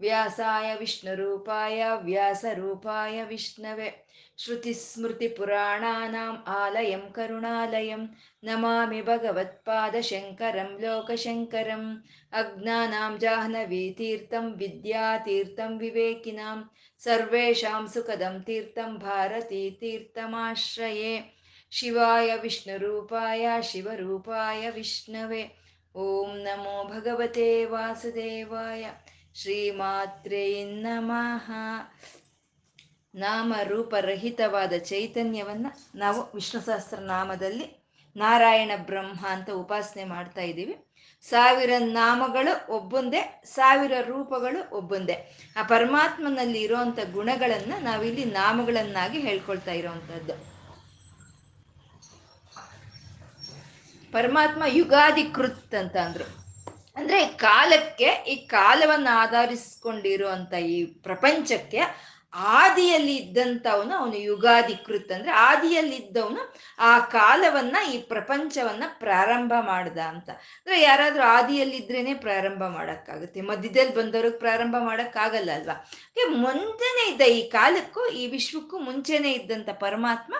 ವ್ಯಾಸಾಯ ವಿಷ್ಣುರೂಪಾಯ, ವ್ಯಾಸರೂಪಾಯ ವಿಷ್ಣವೆ. ಆಲಯಂ ಕರುಣಾಲಯಂ. ನಮಾಮಿ ಭಗವತ್ಪಾದಶಂಕರಂ ಲೋಕಶಂಕರಂ. ಅಜ್ಞಾನಾಂ ಜಾಹ್ನವೀತೀರ್ಥಂ ವಿದ್ಯಾತೀರ್ಥಂ ವಿವೇಕಿನಾಂ. ಸರ್ವೇಷಾಂ ಸುಖದಂ ತೀರ್ಥಂ ಭಾರತೀ ತೀರ್ಥಮಾಶ್ರಯೇ. ಶಿವಾಯ ವಿಷ್ಣುರೂಪಾಯ, ಶಿವರೂಪಾಯ ವಿಷ್ಣವೇ. ಓಂ ನಮೋ ಭಗವತೆ ವಾಸುದೇವಾಯ. ಶ್ರೀಮಾತ್ರೇ ನಮಃ. ನಾಮ ರೂಪರಹಿತವಾದ ಚೈತನ್ಯವನ್ನ ನಾವು ವಿಷ್ಣು ಸಹಸ್ರನಾಮದಲ್ಲಿ ನಾರಾಯಣ ಬ್ರಹ್ಮ ಅಂತ ಉಪಾಸನೆ ಮಾಡ್ತಾ ಇದ್ದೀವಿ. ಸಾವಿರ ನಾಮಗಳು ಒಬ್ಬೊಂದೇ, ಸಾವಿರ ರೂಪಗಳು ಒಬ್ಬೊಂದೇ. ಆ ಪರಮಾತ್ಮನಲ್ಲಿ ಇರೋವಂಥ ಗುಣಗಳನ್ನ ನಾವಿಲ್ಲಿ ನಾಮಗಳನ್ನಾಗಿ ಹೇಳ್ಕೊಳ್ತಾ ಇರೋವಂಥದ್ದು ಪರಮಾತ್ಮ ಯುಗಾಧಿಕೃತ್ ಅಂತ ಅಂದ್ರು. ಅಂದ್ರೆ ಕಾಲಕ್ಕೆ ಈ ಕಾಲವನ್ನು ಆಧರಿಸ್ಕೊಂಡಿರುವಂತ ಈ ಪ್ರಪಂಚಕ್ಕೆ ಆದಿಯಲ್ಲಿ ಇದ್ದಂಥವನು ಅವನು ಯುಗಾಧಿಕೃತ್ ಅಂದ್ರೆ ಆದಿಯಲ್ಲಿ ಇದ್ದವನು ಆ ಕಾಲವನ್ನ ಈ ಪ್ರಪಂಚವನ್ನ ಪ್ರಾರಂಭ ಮಾಡ್ದ ಅಂತ. ಅಂದ್ರೆ ಯಾರಾದ್ರೂ ಆದಿಯಲ್ಲಿ ಇದ್ರೇನೆ ಪ್ರಾರಂಭ ಮಾಡಕ್ಕಾಗುತ್ತೆ. ಮಧ್ಯದಲ್ಲಿ ಬಂದವ್ರಿಗೆ ಪ್ರಾರಂಭ ಮಾಡಕ್ಕಾಗಲ್ಲ ಅಲ್ವಾ? ಮುಂಚೆನೆ ಇದ್ದ ಈ ಕಾಲಕ್ಕೂ ಈ ವಿಶ್ವಕ್ಕೂ ಮುಂಚೆನೆ ಇದ್ದಂತ ಪರಮಾತ್ಮ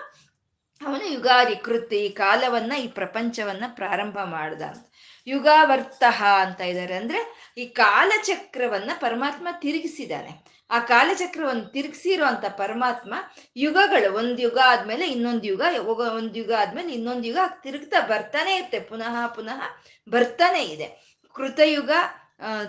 ಅವನು ಯುಗಾದಿ ಕೃತ್ ಈ ಕಾಲವನ್ನ ಈ ಪ್ರಪಂಚವನ್ನ ಪ್ರಾರಂಭ ಮಾಡ್ದ ಅಂತ. ಯುಗಾವರ್ತಃ ಅಂತ ಇದ್ದಾರೆ. ಅಂದ್ರೆ ಈ ಕಾಲಚಕ್ರವನ್ನ ಪರಮಾತ್ಮ ತಿರುಗಿಸಿದ್ದಾನೆ. ಆ ಕಾಲಚಕ್ರವನ್ನು ತಿರುಗಿಸಿರುವಂತ ಪರಮಾತ್ಮ ಯುಗಗಳು ಒಂದ್ ಯುಗ ಆದ್ಮೇಲೆ ಇನ್ನೊಂದು ಯುಗ ಒಂದು ಯುಗ ಆದ್ಮೇಲೆ ಇನ್ನೊಂದು ಯುಗ ತಿರುಗ್ತಾ ಬರ್ತಾನೆ ಇರುತ್ತೆ. ಪುನಃ ಪುನಃ ಬರ್ತಾನೆ ಇದೆ. ಕೃತಯುಗ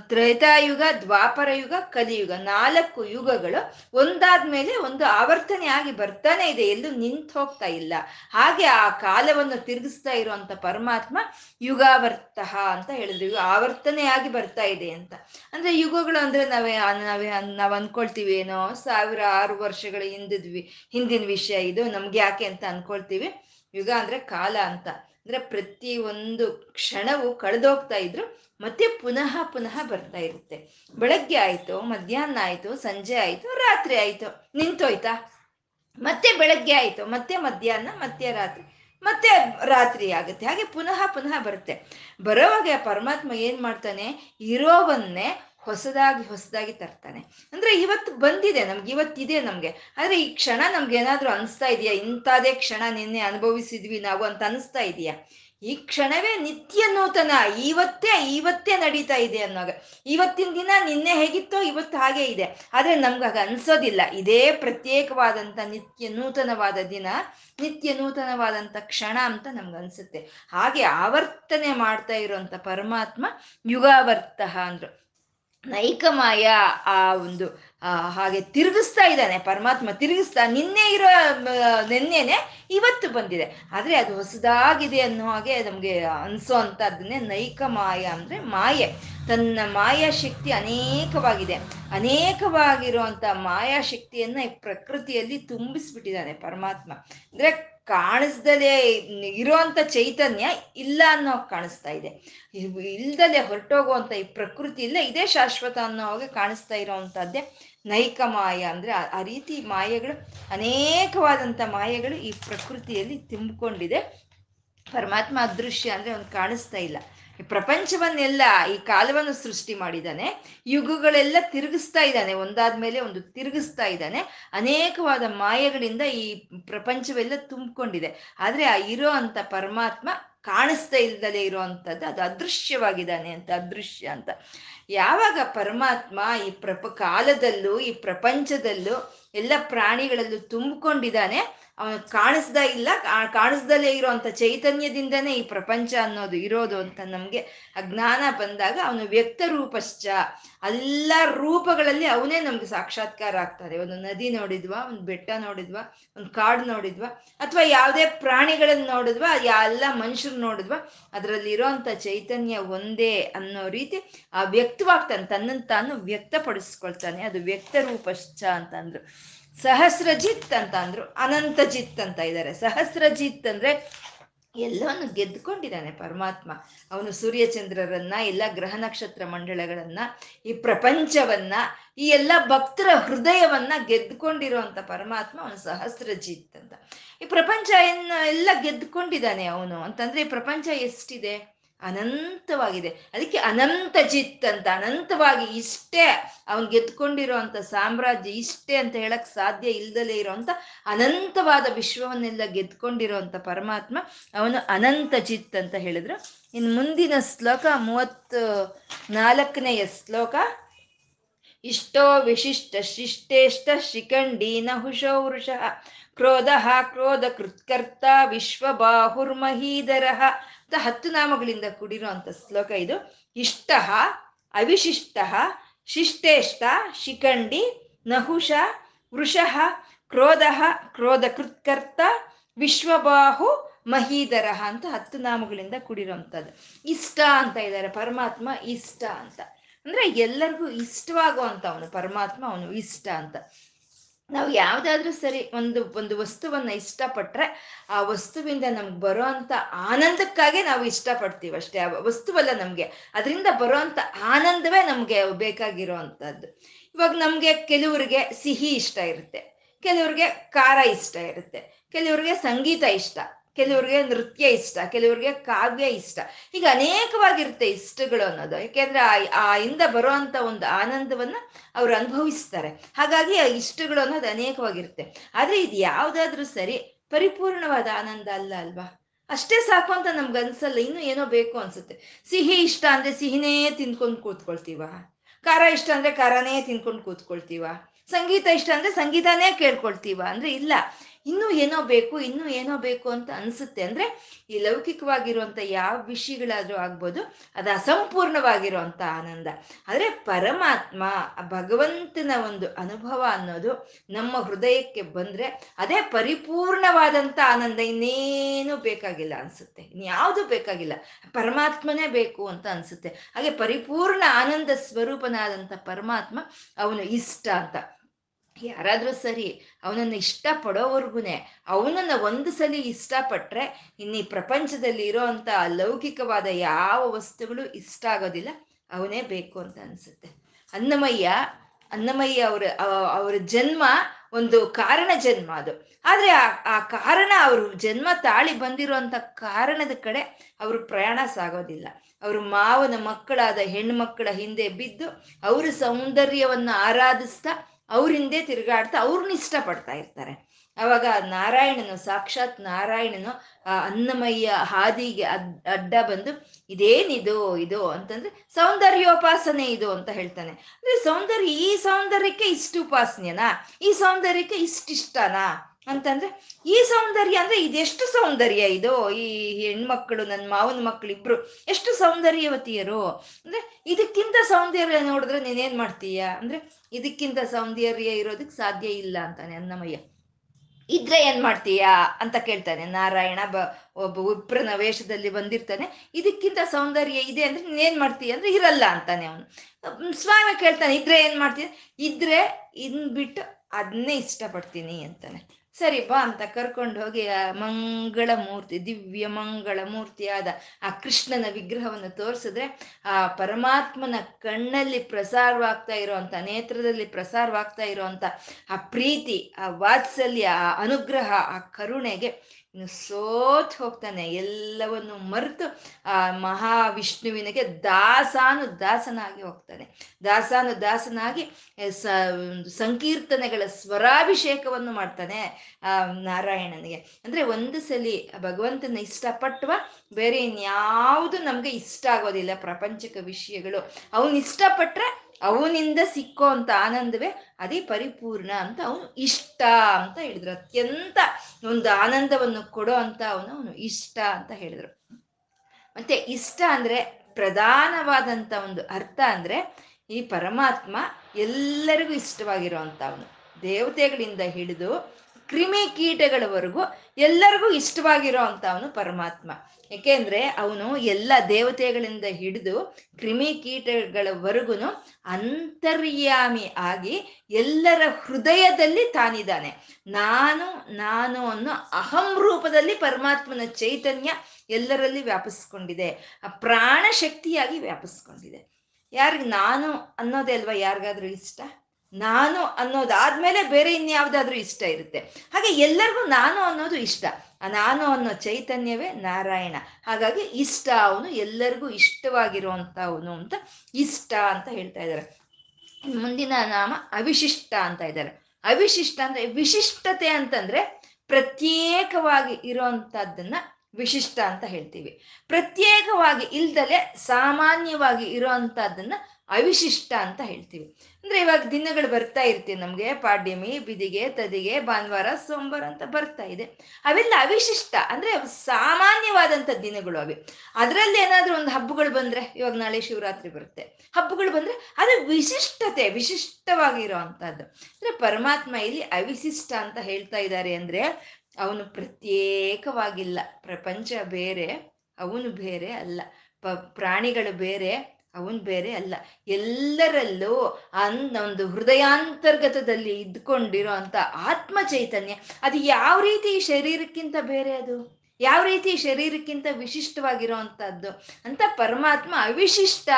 ತ್ರೇತಾಯುಗ ದ್ವಾಪರ ಯುಗ ಕಲಿಯುಗ ನಾಲ್ಕು ಯುಗಗಳು ಒಂದಾದ ಮೇಲೆ ಒಂದು ಆವರ್ತನೆ ಆಗಿ ಬರ್ತಾನೆ ಇದೆ ಎಲ್ಲೂ ನಿಂತು ಹೋಗ್ತಾ ಇಲ್ಲ. ಹಾಗೆ ಆ ಕಾಲವನ್ನು ತಿರುಗಿಸ್ತಾ ಇರುವಂತ ಪರಮಾತ್ಮ ಯುಗಾವರ್ತ ಅಂತ ಹೇಳಿದ್ರು. ಯುಗ ಆವರ್ತನೆಯಾಗಿ ಬರ್ತಾ ಇದೆ ಅಂತ. ಅಂದ್ರೆ ಯುಗಗಳು ಅಂದ್ರೆ ನಾವೇ ನಾವೇ, ನಾವ್ ಅನ್ಕೊಳ್ತೀವಿ ಏನೋ ಸಾವಿರ, ಆರು ವರ್ಷಗಳ ಹಿಂದಿದ್ವಿ, ಹಿಂದಿನ ವಿಷಯ ಇದು, ನಮ್ಗೆ ಯಾಕೆ ಅಂತ ಅನ್ಕೊಳ್ತೀವಿ. ಯುಗ ಅಂದ್ರೆ ಕಾಲ ಅಂತ. ಅಂದ್ರೆ ಪ್ರತಿ ಒಂದು ಕ್ಷಣವು ಕಳೆದೋಗ್ತಾ ಇದ್ರು ಮತ್ತೆ ಪುನಃ ಪುನಃ ಬರ್ತಾ ಇರುತ್ತೆ. ಬೆಳಗ್ಗೆ ಆಯ್ತು, ಮಧ್ಯಾಹ್ನ ಆಯ್ತು, ಸಂಜೆ ಆಯ್ತು, ರಾತ್ರಿ ಆಯ್ತು. ನಿಂತೋಯ್ತಾ? ಮತ್ತೆ ಬೆಳಗ್ಗೆ ಆಯ್ತು, ಮತ್ತೆ ಮಧ್ಯಾಹ್ನ, ಮತ್ತೆ ರಾತ್ರಿ ಮತ್ತೆ ರಾತ್ರಿ ಆಗುತ್ತೆ. ಹಾಗೆ ಪುನಃ ಪುನಃ ಬರುತ್ತೆ. ಬರೋವಾಗ ಪರಮಾತ್ಮ ಏನ್ ಮಾಡ್ತಾನೆ? ಇರೋವನ್ನೇ ಹೊಸದಾಗಿ ಹೊಸದಾಗಿ ತರ್ತಾನೆ. ಅಂದ್ರೆ ಇವತ್ತು ಬಂದಿದೆ, ನಮ್ಗೆ ಇವತ್ತಿದೆ ನಮ್ಗೆ. ಆದ್ರೆ ಈ ಕ್ಷಣ ನಮ್ಗೆ ಏನಾದ್ರೂ ಅನಿಸ್ತಾ ಇದೆಯಾ? ಇಂಥದೇ ಕ್ಷಣ ನಿನ್ನೆ ಅನುಭವಿಸಿದ್ವಿ ನಾವು ಅಂತ ಅನಿಸ್ತಾ ಇದೆಯಾ? ಈ ಕ್ಷಣವೇ ನಿತ್ಯ ನೂತನ, ಇವತ್ತೇ ಇವತ್ತೇ ನಡೀತಾ ಇದೆ ಅನ್ನೋಗ. ಇವತ್ತಿನ ದಿನ ನಿನ್ನೆ ಹೇಗಿತ್ತೋ ಇವತ್ತು ಹಾಗೆ ಇದೆ. ಆದ್ರೆ ನಮ್ಗೆ ಆಗ ಅನ್ಸೋದಿಲ್ಲ. ಇದೇ ಪ್ರತ್ಯೇಕವಾದಂತ ನಿತ್ಯ ನೂತನವಾದ ದಿನ, ನಿತ್ಯ ನೂತನವಾದಂತ ಕ್ಷಣ ಅಂತ ನಮ್ಗೆ ಅನ್ಸುತ್ತೆ. ಹಾಗೆ ಆವರ್ತನೆ ಮಾಡ್ತಾ ಇರುವಂತ ಪರಮಾತ್ಮ ಯುಗಾವರ್ತಃ ಅಂದ್ರು. ನೈಕಮಾಯ ಆ ಒಂದು ಹಾಗೆ ತಿರುಗಿಸ್ತಾ ಇದ್ದಾನೆ, ಪರಮಾತ್ಮ ತಿರುಗಿಸ್ತಾ ನಿನ್ನೆ ಇರೋ ನಿನ್ನೆನೆ ಇವತ್ತು ಬಂದಿದೆ. ಆದರೆ ಅದು ಹೊಸದಾಗಿದೆ ಅನ್ನೋ ಹಾಗೆ ನಮಗೆ ಅನಿಸೋ ಅಂಥದ್ದನ್ನೇ ನೈಕ ಮಾಯ ಅಂದ್ರೆ ಮಾಯೆ. ತನ್ನ ಮಾಯಾ ಶಕ್ತಿ ಅನೇಕವಾಗಿದೆ. ಮಾಯಾಶಕ್ತಿಯನ್ನ ಈ ಪ್ರಕೃತಿಯಲ್ಲಿ ತುಂಬಿಸ್ಬಿಟ್ಟಿದ್ದಾನೆ ಪರಮಾತ್ಮ. ಅಂದ್ರೆ ಕಾಣಿಸ್ದಲೇ ಇರುವಂತ ಚೈತನ್ಯ ಇಲ್ಲ ಅನ್ನೋ ಕಾಣಿಸ್ತಾ ಇದೆ. ಇಲ್ದಲೆ ಹೊರಟೋಗುವಂತ ಈ ಪ್ರಕೃತಿ ಇಲ್ಲ, ಇದೇ ಶಾಶ್ವತ ಅನ್ನೋ ಹಾಗೆ ಕಾಣಿಸ್ತಾ ಇರೋವಂಥದ್ದೇ ನೈಕ ಮಾಯ ಅಂದ್ರೆ ಆ ರೀತಿ ಮಾಯೆಗಳು ಅನೇಕವಾದಂಥ ಮಾಯೆಗಳು ಈ ಪ್ರಕೃತಿಯಲ್ಲಿ ತುಂಬಿಕೊಂಡಿದೆ. ಪರಮಾತ್ಮ ಅದೃಶ್ಯ ಅಂದ್ರೆ ಅವ್ನು ಕಾಣಿಸ್ತಾ ಇಲ್ಲ. ಪ್ರಪಂಚವನ್ನೆಲ್ಲ, ಈ ಕಾಲವನ್ನು ಸೃಷ್ಟಿ ಮಾಡಿದ್ದಾನೆ. ಯುಗಗಳೆಲ್ಲ ತಿರುಗಿಸ್ತಾ ಇದ್ದಾನೆ. ಒಂದಾದ್ಮೇಲೆ ಒಂದು ತಿರುಗಿಸ್ತಾ ಇದ್ದಾನೆ. ಅನೇಕವಾದ ಮಾಯಗಳಿಂದ ಈ ಪ್ರಪಂಚವೆಲ್ಲ ತುಂಬಿಕೊಂಡಿದೆ. ಆದರೆ ಆ ಇರೋ ಅಂತ ಪರಮಾತ್ಮ ಕಾಣಿಸ್ತಾ ಇಲ್ದಲೇ ಇರುವಂಥದ್ದು ಅದು ಅದೃಶ್ಯವಾಗಿದ್ದಾನೆ ಅಂತ, ಅದೃಶ್ಯ ಅಂತ. ಯಾವಾಗ ಪರಮಾತ್ಮ ಈ ಪ್ರಪ, ಕಾಲದಲ್ಲೂ, ಈ ಪ್ರಪಂಚದಲ್ಲೂ ಎಲ್ಲ ಪ್ರಾಣಿಗಳಲ್ಲೂ ತುಂಬಿಕೊಂಡಿದ್ದಾನೆ ಕಾಣಿಸ್ದ ಇಲ್ಲ ಕಾಣಿಸ್ದಲೇ ಇರೋಂಥ ಚೈತನ್ಯದಿಂದನೇ ಈ ಪ್ರಪಂಚ ಅನ್ನೋದು ಇರೋದು ಅಂತ ನಮಗೆ ಅಜ್ಞಾನ ಬಂದಾಗ ಅವನು ವ್ಯಕ್ತ ರೂಪಶ್ಚ. ಎಲ್ಲ ರೂಪಗಳಲ್ಲಿ ಅವನೇ ನಮ್ಗೆ ಸಾಕ್ಷಾತ್ಕಾರ ಆಗ್ತಾರೆ. ಒಂದು ನದಿ ನೋಡಿದ್ವಾ, ಒಂದು ಬೆಟ್ಟ ನೋಡಿದ್ವಾ, ಒಂದು ಕಾಡು ನೋಡಿದ್ವಾ, ಅಥವಾ ಯಾವುದೇ ಪ್ರಾಣಿಗಳನ್ನ ನೋಡಿದ್ವಾ ಎಲ್ಲ ಮನುಷ್ಯರು ನೋಡಿದ್ವಾ, ಅದರಲ್ಲಿ ಇರೋಂಥ ಚೈತನ್ಯ ಒಂದೇ ಅನ್ನೋ ರೀತಿ ಆ ವ್ಯಕ್ತವಾಗ್ತಾನೆ, ತನ್ನನ್ನು ತಾನು ವ್ಯಕ್ತಪಡಿಸ್ಕೊಳ್ತಾನೆ. ಅದು ವ್ಯಕ್ತ ರೂಪಶ್ಚ ಅಂತಂದ್ರು. ಸಹಸ್ರಜಿತ್ ಅಂತ ಅಂದ್ರು, ಅನಂತಜಿತ್ ಅಂತ ಇದ್ದಾರೆ. ಸಹಸ್ರಜಿತ್ ಅಂದ್ರೆ ಎಲ್ಲವನ್ನು ಗೆದ್ದುಕೊಂಡಿದ್ದಾನೆ ಪರಮಾತ್ಮ. ಅವನು ಸೂರ್ಯಚಂದ್ರರನ್ನ, ಎಲ್ಲ ಗ್ರಹ ನಕ್ಷತ್ರ ಮಂಡಳಗಳನ್ನ ಈ ಪ್ರಪಂಚವನ್ನ, ಈ ಎಲ್ಲ ಭಕ್ತರ ಹೃದಯವನ್ನ ಗೆದ್ದುಕೊಂಡಿರುವಂತ ಪರಮಾತ್ಮ ಅವನು ಸಹಸ್ರಜಿತ್ ಅಂತ. ಈ ಪ್ರಪಂಚ ಎಲ್ಲ ಗೆದ್ದುಕೊಂಡಿದ್ದಾನೆ ಅವನು. ಅಂತಂದ್ರೆ ಈ ಪ್ರಪಂಚ ಎಷ್ಟಿದೆ? ಅನಂತವಾಗಿದೆ. ಅದಕ್ಕೆ ಅನಂತ ಜಿತ್ ಅಂತ, ಅನಂತವಾಗಿ ಇಷ್ಟೇ, ಅವನ್ ಗೆದ್ಕೊಂಡಿರೋ ಅಂತ ಸಾಮ್ರಾಜ್ಯ ಇಷ್ಟೇ ಅಂತ ಹೇಳಕ್ ಸಾಧ್ಯ ಇಲ್ದಲೇ ಇರೋಂಥ ಅನಂತವಾದ ವಿಶ್ವವನ್ನೆಲ್ಲ ಗೆದ್ಕೊಂಡಿರೋಂಥ ಪರಮಾತ್ಮ, ಅವನು ಅನಂತ ಜಿತ್ ಅಂತ ಹೇಳಿದ್ರು. ಇನ್ನು ಮುಂದಿನ ಶ್ಲೋಕ ಮೂವತ್ತು ನಾಲ್ಕನೆಯ ಶ್ಲೋಕ. ಇಷ್ಟೋ ವಿಶಿಷ್ಟ ಶಿಷ್ಟೇಷ್ಟ ಶಿಖಂಡಿ ಹುಷೋ ವೃಷ, ಕ್ರೋಧ ಕ್ರೋಧ ಕೃತ್ಕರ್ತ ವಿಶ್ವಬಾಹುರ್ಮಹೀಧರ ಹತ್ತು ನಾಮಗಳಿಂದ ಕೂಡಿರುವಂತ ಶ್ಲೋಕ ಇದು. ಇಷ್ಟ, ಅವಿಶಿಷ್ಟ, ಶಿಷ್ಟೇಷ್ಟ, ಶಿಖಂಡಿ, ನಹುಷ, ವೃಷಃ, ಕ್ರೋಧ ಕ್ರೋಧ ಕೃತ್ಕರ್ತ ವಿಶ್ವಬಾಹು, ಮಹೀಧರ ಅಂತ ಹತ್ತು ನಾಮಗಳಿಂದ ಕೂಡಿರುವಂಥದ್ದು ಇಷ್ಟ ಅಂತ ಇದ್ದಾರೆ. ಪರಮಾತ್ಮ ಇಷ್ಟ ಅಂತ. ಅಂದ್ರೆ ಎಲ್ಲರಿಗೂ ಇಷ್ಟವಾಗುವಂತ ಅವನು ಪರಮಾತ್ಮ, ಅವನು ಇಷ್ಟ ಅಂತ. ನಾವು ಯಾವುದಾದ್ರೂ ಸರಿ ಒಂದು ಒಂದು ವಸ್ತುವನ್ನ ಇಷ್ಟಪಟ್ರೆ ಆ ವಸ್ತುವಿಂದ ನಮ್ಗೆ ಬರೋ ಅಂತ ಆನಂದಕ್ಕಾಗಿ ನಾವು ಇಷ್ಟಪಡ್ತೀವಿ ಅಷ್ಟೇ. ಆ ವಸ್ತುವಲ್ಲ ನಮಗೆ. ಅದರಿಂದ ಬರೋ ಆನಂದವೇ ನಮಗೆ ಬೇಕಾಗಿರೋ ಅಂಥದ್ದು ಇವಾಗ ನಮಗೆ ಕೆಲವ್ರಿಗೆ ಸಿಹಿ ಇಷ್ಟ ಇರುತ್ತೆ. ಕೆಲವ್ರಿಗೆ ಖಾರ ಇಷ್ಟ ಇರುತ್ತೆ. ಕೆಲವ್ರಿಗೆ ಸಂಗೀತ ಇಷ್ಟ. ಕೆಲವ್ರಿಗೆ ನೃತ್ಯ ಇಷ್ಟ, ಕೆಲವ್ರಿಗೆ ಕಾವ್ಯ ಇಷ್ಟ, ಹೀಗೆ ಅನೇಕವಾಗಿರುತ್ತೆ ಇಷ್ಟಗಳು ಅನ್ನೋದು. ಯಾಕೆಂದ್ರೆ ಆ ಇಂದ ಬರುವಂತ ಒಂದು ಆನಂದವನ್ನ ಅವ್ರು ಅನುಭವಿಸ್ತಾರೆ. ಹಾಗಾಗಿ ಆ ಇಷ್ಟಗಳು ಅನ್ನೋದು ಅನೇಕವಾಗಿರುತ್ತೆ. ಆದ್ರೆ ಇದು ಯಾವ್ದಾದ್ರೂ ಸರಿ ಪರಿಪೂರ್ಣವಾದ ಆನಂದ ಅಲ್ಲ ಅಲ್ವಾ? ಅಷ್ಟೇ ಸಾಕು ಅಂತ ನಮ್ಗೆ ಅನ್ಸಲ್ಲ, ಇನ್ನು ಏನೋ ಬೇಕು ಅನ್ಸುತ್ತೆ. ಸಿಹಿ ಇಷ್ಟ ಅಂದ್ರೆ ಸಿಹಿನೇ ತಿನ್ಕೊಂಡು ಕೂತ್ಕೊಳ್ತೀವ? ಖಾರ ಇಷ್ಟ ಅಂದ್ರೆ ಖಾರನೇ ತಿನ್ಕೊಂಡು ಕೂತ್ಕೊಳ್ತೀವ? ಸಂಗೀತ ಇಷ್ಟ ಅಂದ್ರೆ ಸಂಗೀತನೇ ಕೇಳ್ಕೊಳ್ತೀವ? ಅಂದ್ರೆ ಇಲ್ಲ. ಇನ್ನೂ ಏನೋ ಬೇಕು, ಇನ್ನೂ ಏನೋ ಬೇಕು ಅಂತ ಅನ್ಸುತ್ತೆ ಅಂದ್ರೆ ಈ ಲೌಕಿಕವಾಗಿರುವಂತ ಯಾವ ವಿಷಯಗಳಾದ್ರೂ ಆಗ್ಬೋದು, ಅದು ಅಸಂಪೂರ್ಣವಾಗಿರುವಂತ ಆನಂದ. ಆದ್ರೆ ಪರಮಾತ್ಮ, ಭಗವಂತನ ಒಂದು ಅನುಭವ ಅನ್ನೋದು ನಮ್ಮ ಹೃದಯಕ್ಕೆ ಬಂದ್ರೆ ಅದೇ ಪರಿಪೂರ್ಣವಾದಂತ ಆನಂದ ಇನ್ನೇನು ಬೇಕಾಗಿಲ್ಲ ಅನ್ಸುತ್ತೆ. ಇನ್ಯಾವುದು ಬೇಕಾಗಿಲ್ಲ. ಪರಮಾತ್ಮನೇ ಬೇಕು ಅಂತ ಅನ್ಸುತ್ತೆ. ಹಾಗೆ ಪರಿಪೂರ್ಣ ಆನಂದ ಸ್ವರೂಪನಾದಂಥ ಪರಮಾತ್ಮ ಅವನು ಇಷ್ಟ ಅಂತ. ಯಾರಾದ್ರೂ ಸರಿ ಅವನನ್ನು ಇಷ್ಟಪಡೋವರ್ಗುನೆ, ಅವನನ್ನ ಒಂದು ಸಲ ಇಷ್ಟಪಟ್ರೆ ಇನ್ನು ಈ ಪ್ರಪಂಚದಲ್ಲಿ ಇರೋ ಅಂತ ಲೌಕಿಕವಾದ ಯಾವ ವಸ್ತುಗಳು ಇಷ್ಟ ಆಗೋದಿಲ್ಲ, ಅವನೇ ಬೇಕು ಅಂತ ಅನ್ಸುತ್ತೆ. ಅನ್ನಮಯ್ಯ ಅನ್ನಮಯ್ಯ ಅವರ ಅವರ ಜನ್ಮ ಒಂದು ಕಾರಣ ಜನ್ಮ ಅದು. ಆದ್ರೆ ಆ ಆ ಕಾರಣ ಅವರು, ಜನ್ಮ ತಾಳಿ ಬಂದಿರುವಂತ ಕಾರಣದ ಕಡೆ ಅವರು ಪ್ರಯಾಣ ಸಾಗೋದಿಲ್ಲ. ಅವರು ಮಾವನ ಮಕ್ಕಳಾದ ಹೆಣ್ಮಕ್ಕಳ ಹಿಂದೆ ಬಿದ್ದು ಅವರ ಸೌಂದರ್ಯವನ್ನು ಆರಾಧಿಸ್ತಾ ಅವ್ರ ಹಿಂದೆ ತಿರುಗಾಡ್ತಾ ಅವ್ರನ್ನ ಇಷ್ಟಪಡ್ತಾ ಇರ್ತಾರೆ. ಅವಾಗ ನಾರಾಯಣನು, ಸಾಕ್ಷಾತ್ ನಾರಾಯಣನು, ಆ ಅನ್ನಮಯ್ಯ ಹಾದಿಗೆ ಅಡ್ ಅಡ್ಡ ಬಂದು ಇದೇನಿದು ಇದು? ಅಂತಂದ್ರೆ, ಸೌಂದರ್ಯೋಪಾಸನೆ ಇದು ಅಂತ ಹೇಳ್ತಾನೆ. ಅಂದ್ರೆ ಸೌಂದರ್ಯ, ಈ ಸೌಂದರ್ಯಕ್ಕೆ ಇಷ್ಟು ಉಪಾಸನೆನಾ? ಈ ಸೌಂದರ್ಯಕ್ಕೆ ಇಷ್ಟಿಷ್ಟನಾ? ಅಂತಂದ್ರೆ, ಈ ಸೌಂದರ್ಯ ಅಂದ್ರೆ ಇದೆಷ್ಟು ಸೌಂದರ್ಯ ಇದು? ಈ ಹೆಣ್ಮಕ್ಳು ನನ್ನ ಮಾವನ ಮಕ್ಳು ಇಬ್ರು ಎಷ್ಟು ಸೌಂದರ್ಯವತಿಯರು? ಅಂದ್ರೆ ಇದಕ್ಕಿಂತ ಸೌಂದರ್ಯ ನೋಡಿದ್ರೆ ನೀನೇನ್ ಮಾಡ್ತೀಯ? ಅಂದ್ರೆ ಇದಕ್ಕಿಂತ ಸೌಂದರ್ಯ ಇರೋದಕ್ಕೆ ಸಾಧ್ಯ ಇಲ್ಲ ಅಂತಾನೆ ಅನ್ನಮಯ್ಯ ಇದ್ರೆ ಏನ್ ಮಾಡ್ತೀಯಾ ಅಂತ ಕೇಳ್ತಾನೆ. ನಾರಾಯಣ ಬ, ಒಬ್ಬ ವಿಪ್ರನ ವೇಷದಲ್ಲಿ ಬಂದಿರ್ತಾನೆ. ಇದಕ್ಕಿಂತ ಸೌಂದರ್ಯ ಇದೆ ಅಂದ್ರೆ ನೀನೇನ್ ಮಾಡ್ತೀಯ ಅಂದ್ರೆ ಇರಲ್ಲ ಅಂತಾನೆ ಅವನು. ಸ್ವಾಮಿ ಕೇಳ್ತಾನೆ, ಇದ್ರೆ ಏನ್ ಮಾಡ್ತೀಯ? ಇದ್ರೆ ಇನ್ ಬಿಟ್ಟು ಅದನ್ನೇ ಇಷ್ಟಪಡ್ತೀನಿ ಅಂತಾನೆ. ಸರಿ, ಬಾ ಅಂತ ಕರ್ಕೊಂಡು ಹೋಗಿ ಆ ಮಂಗಳ ಮೂರ್ತಿ ದಿವ್ಯ ಮಂಗಳ ಮೂರ್ತಿಯಾದ ಆ ಕೃಷ್ಣನ ವಿಗ್ರಹವನ್ನು ತೋರಿಸಿದ್ರೆ ಆ ಪರಮಾತ್ಮನ ಕಣ್ಣಲ್ಲಿ ಪ್ರಸಾರವಾಗ್ತಾ ಇರೋವಂಥ ನೇತ್ರದಲ್ಲಿ ಪ್ರಸಾರವಾಗ್ತಾ ಇರೋವಂಥ ಆ ಪ್ರೀತಿ, ಆ ವಾತ್ಸಲ್ಯ, ಆ ಅನುಗ್ರಹ, ಆ ಕರುಣೆಗೆ ಇನ್ನು ಸೋತ್ ಹೋಗ್ತಾನೆ, ಎಲ್ಲವನ್ನು ಮರೆತು, ಆ ಮಹಾವಿಷ್ಣುವಿನಿಗೆ ದಾಸಾನು ದಾಸನಾಗಿ ಹೋಗ್ತಾನೆ. ದಾಸಾನು ದಾಸನಾಗಿ ಸಂಕೀರ್ತನೆಗಳ ಸ್ವರಾಭಿಷೇಕವನ್ನು ಮಾಡ್ತಾನೆ, ಆ, ನಾರಾಯಣನಿಗೆ. ಅಂದ್ರೆ ಒಂದು ಸಲಿ ಭಗವಂತನ ಇಷ್ಟಪಟ್ಟವ ಬೇರೆ ಇನ್ಯಾವುದು ನಮ್ಗೆ ಇಷ್ಟ ಆಗೋದಿಲ್ಲ ಪ್ರಪಂಚಕ ವಿಷಯಗಳು. ಅವನ್ ಇಷ್ಟಪಟ್ರೆ ಅವನಿಂದ ಸಿಕ್ಕೋ ಅಂತ ಆನಂದವೇ ಅದೇ ಪರಿಪೂರ್ಣ ಅಂತ ಅವನು ಇಷ್ಟ ಅಂತ ಹೇಳಿದ್ರು. ಅತ್ಯಂತ ಒಂದು ಆನಂದವನ್ನು ಕೊಡೋ ಅಂತ ಅವನು ಅವನು ಇಷ್ಟ ಅಂತ ಹೇಳಿದ್ರು. ಮತ್ತೆ ಇಷ್ಟ ಅಂದ್ರೆ ಪ್ರಧಾನವಾದಂತ ಒಂದು ಅರ್ಥ ಅಂದ್ರೆ ಈ ಪರಮಾತ್ಮ ಎಲ್ಲರಿಗೂ ಇಷ್ಟವಾಗಿರುವಂತ ಅವನು. ದೇವತೆಗಳಿಂದ ಹಿಡಿದು ಕ್ರಿಮಿ ಕೀಟಗಳವರೆಗೂ ಎಲ್ಲರಿಗೂ ಇಷ್ಟವಾಗಿರೋ ಅಂತ ಅವನು ಪರಮಾತ್ಮ. ಏಕೆಂದ್ರೆ ಅವನು ಎಲ್ಲ ದೇವತೆಗಳಿಂದ ಹಿಡಿದು ಕ್ರಿಮಿ ಕೀಟಗಳವರೆಗೂ ಅಂತರ್ಯಾಮಿ ಆಗಿ ಎಲ್ಲರ ಹೃದಯದಲ್ಲಿ ತಾನಿದ್ದಾನೆ. ನಾನು ನಾನು ಅನ್ನೋ ಅಹಂ ರೂಪದಲ್ಲಿ ಪರಮಾತ್ಮನ ಚೈತನ್ಯ ಎಲ್ಲರಲ್ಲಿ ವ್ಯಾಪಿಸ್ಕೊಂಡಿದೆ. ಪ್ರಾಣ ಶಕ್ತಿಯಾಗಿ ವ್ಯಾಪಿಸ್ಕೊಂಡಿದೆ. ಯಾರಿಗೆ ನಾನು ಅನ್ನೋದೇ ಅಲ್ವಾ ಯಾರಿಗಾದ್ರೂ ಇಷ್ಟ? ನಾನು ಅನ್ನೋದಾದ್ಮೇಲೆ ಬೇರೆ ಇನ್ಯಾವುದಾದ್ರೂ ಇಷ್ಟ ಇರುತ್ತೆ. ಹಾಗೆ ಎಲ್ಲರಿಗೂ ನಾನು ಅನ್ನೋದು ಇಷ್ಟ. ಆ ನಾನು ಅನ್ನೋ ಚೈತನ್ಯವೇ ನಾರಾಯಣ. ಹಾಗಾಗಿ ಇಷ್ಟ ಅವನು, ಎಲ್ಲರಿಗೂ ಇಷ್ಟವಾಗಿರುವಂತ ಅವನು ಅಂತ ಇಷ್ಟ ಅಂತ ಹೇಳ್ತಾ ಇದ್ದಾರೆ. ಮುಂದಿನ ನಾಮ ಅವಿಶಿಷ್ಟ ಅಂತ ಇದ್ದಾರೆ. ಅವಿಶಿಷ್ಟ ಅಂದ್ರೆ ವಿಶಿಷ್ಟತೆ ಅಂತಂದ್ರೆ ಪ್ರತ್ಯೇಕವಾಗಿ ಇರೋಂಥದ್ದನ್ನ ವಿಶಿಷ್ಟ ಅಂತ ಹೇಳ್ತೀವಿ. ಪ್ರತ್ಯೇಕವಾಗಿ ಇಲ್ದಲೆ ಸಾಮಾನ್ಯವಾಗಿ ಇರೋವಂಥದ್ದನ್ನ ಅವಿಶಿಷ್ಟ ಅಂತ ಹೇಳ್ತೀವಿ. ಅಂದ್ರೆ ಇವಾಗ ದಿನಗಳು ಬರ್ತಾ ಇರ್ತೀವಿ ನಮ್ಗೆ. ಪಾಡ್ಯಮಿ, ಬಿದಿಗೆ, ತದಿಗೆ, ಭಾನುವಾರ, ಸೋಮವಾರ ಅಂತ ಬರ್ತಾ ಇದೆ. ಅವೆಲ್ಲ ಅವಿಶಿಷ್ಟ. ಅಂದ್ರೆ ಸಾಮಾನ್ಯವಾದಂಥ ದಿನಗಳು ಅವೆ. ಅದರಲ್ಲಿ ಏನಾದ್ರೂ ಒಂದು ಹಬ್ಬಗಳು ಬಂದ್ರೆ, ಇವಾಗ ನಾಳೆ ಶಿವರಾತ್ರಿ ಬರುತ್ತೆ. ಹಬ್ಬಗಳು ಬಂದ್ರೆ ಅದು ವಿಶಿಷ್ಟತೆ, ವಿಶಿಷ್ಟವಾಗಿರೋ ಅಂತದ್ದು ಅಂದ್ರೆ ಪರಮಾತ್ಮ ಇಲ್ಲಿ ಅವಿಶಿಷ್ಟ ಅಂತ ಹೇಳ್ತಾ ಇದ್ದಾರೆ ಅಂದ್ರೆ ಅವನು ಪ್ರತ್ಯೇಕವಾಗಿಲ್ಲ. ಪ್ರಪಂಚ ಬೇರೆ, ಅವನು ಬೇರೆ ಅಲ್ಲ. ಪ, ಪ್ರಾಣಿಗಳು ಬೇರೆ ಅವನ್ ಬೇರೆ ಅಲ್ಲ. ಎಲ್ಲರಲ್ಲೂ ಅನ್ ಒಂದು ಹೃದಯಾಂತರ್ಗತದಲ್ಲಿ ಇದ್ಕೊಂಡಿರೋ ಅಂತ ಆತ್ಮ ಚೈತನ್ಯ ಅದು ಯಾವ ರೀತಿ ಶರೀರಕ್ಕಿಂತ ಬೇರೆ ಅದು? ಯಾವ ರೀತಿ ಶರೀರಕ್ಕಿಂತ ವಿಶಿಷ್ಟವಾಗಿರೋ ಅಂತದ್ದು? ಅಂತ ಪರಮಾತ್ಮ ಅವಿಶಿಷ್ಟ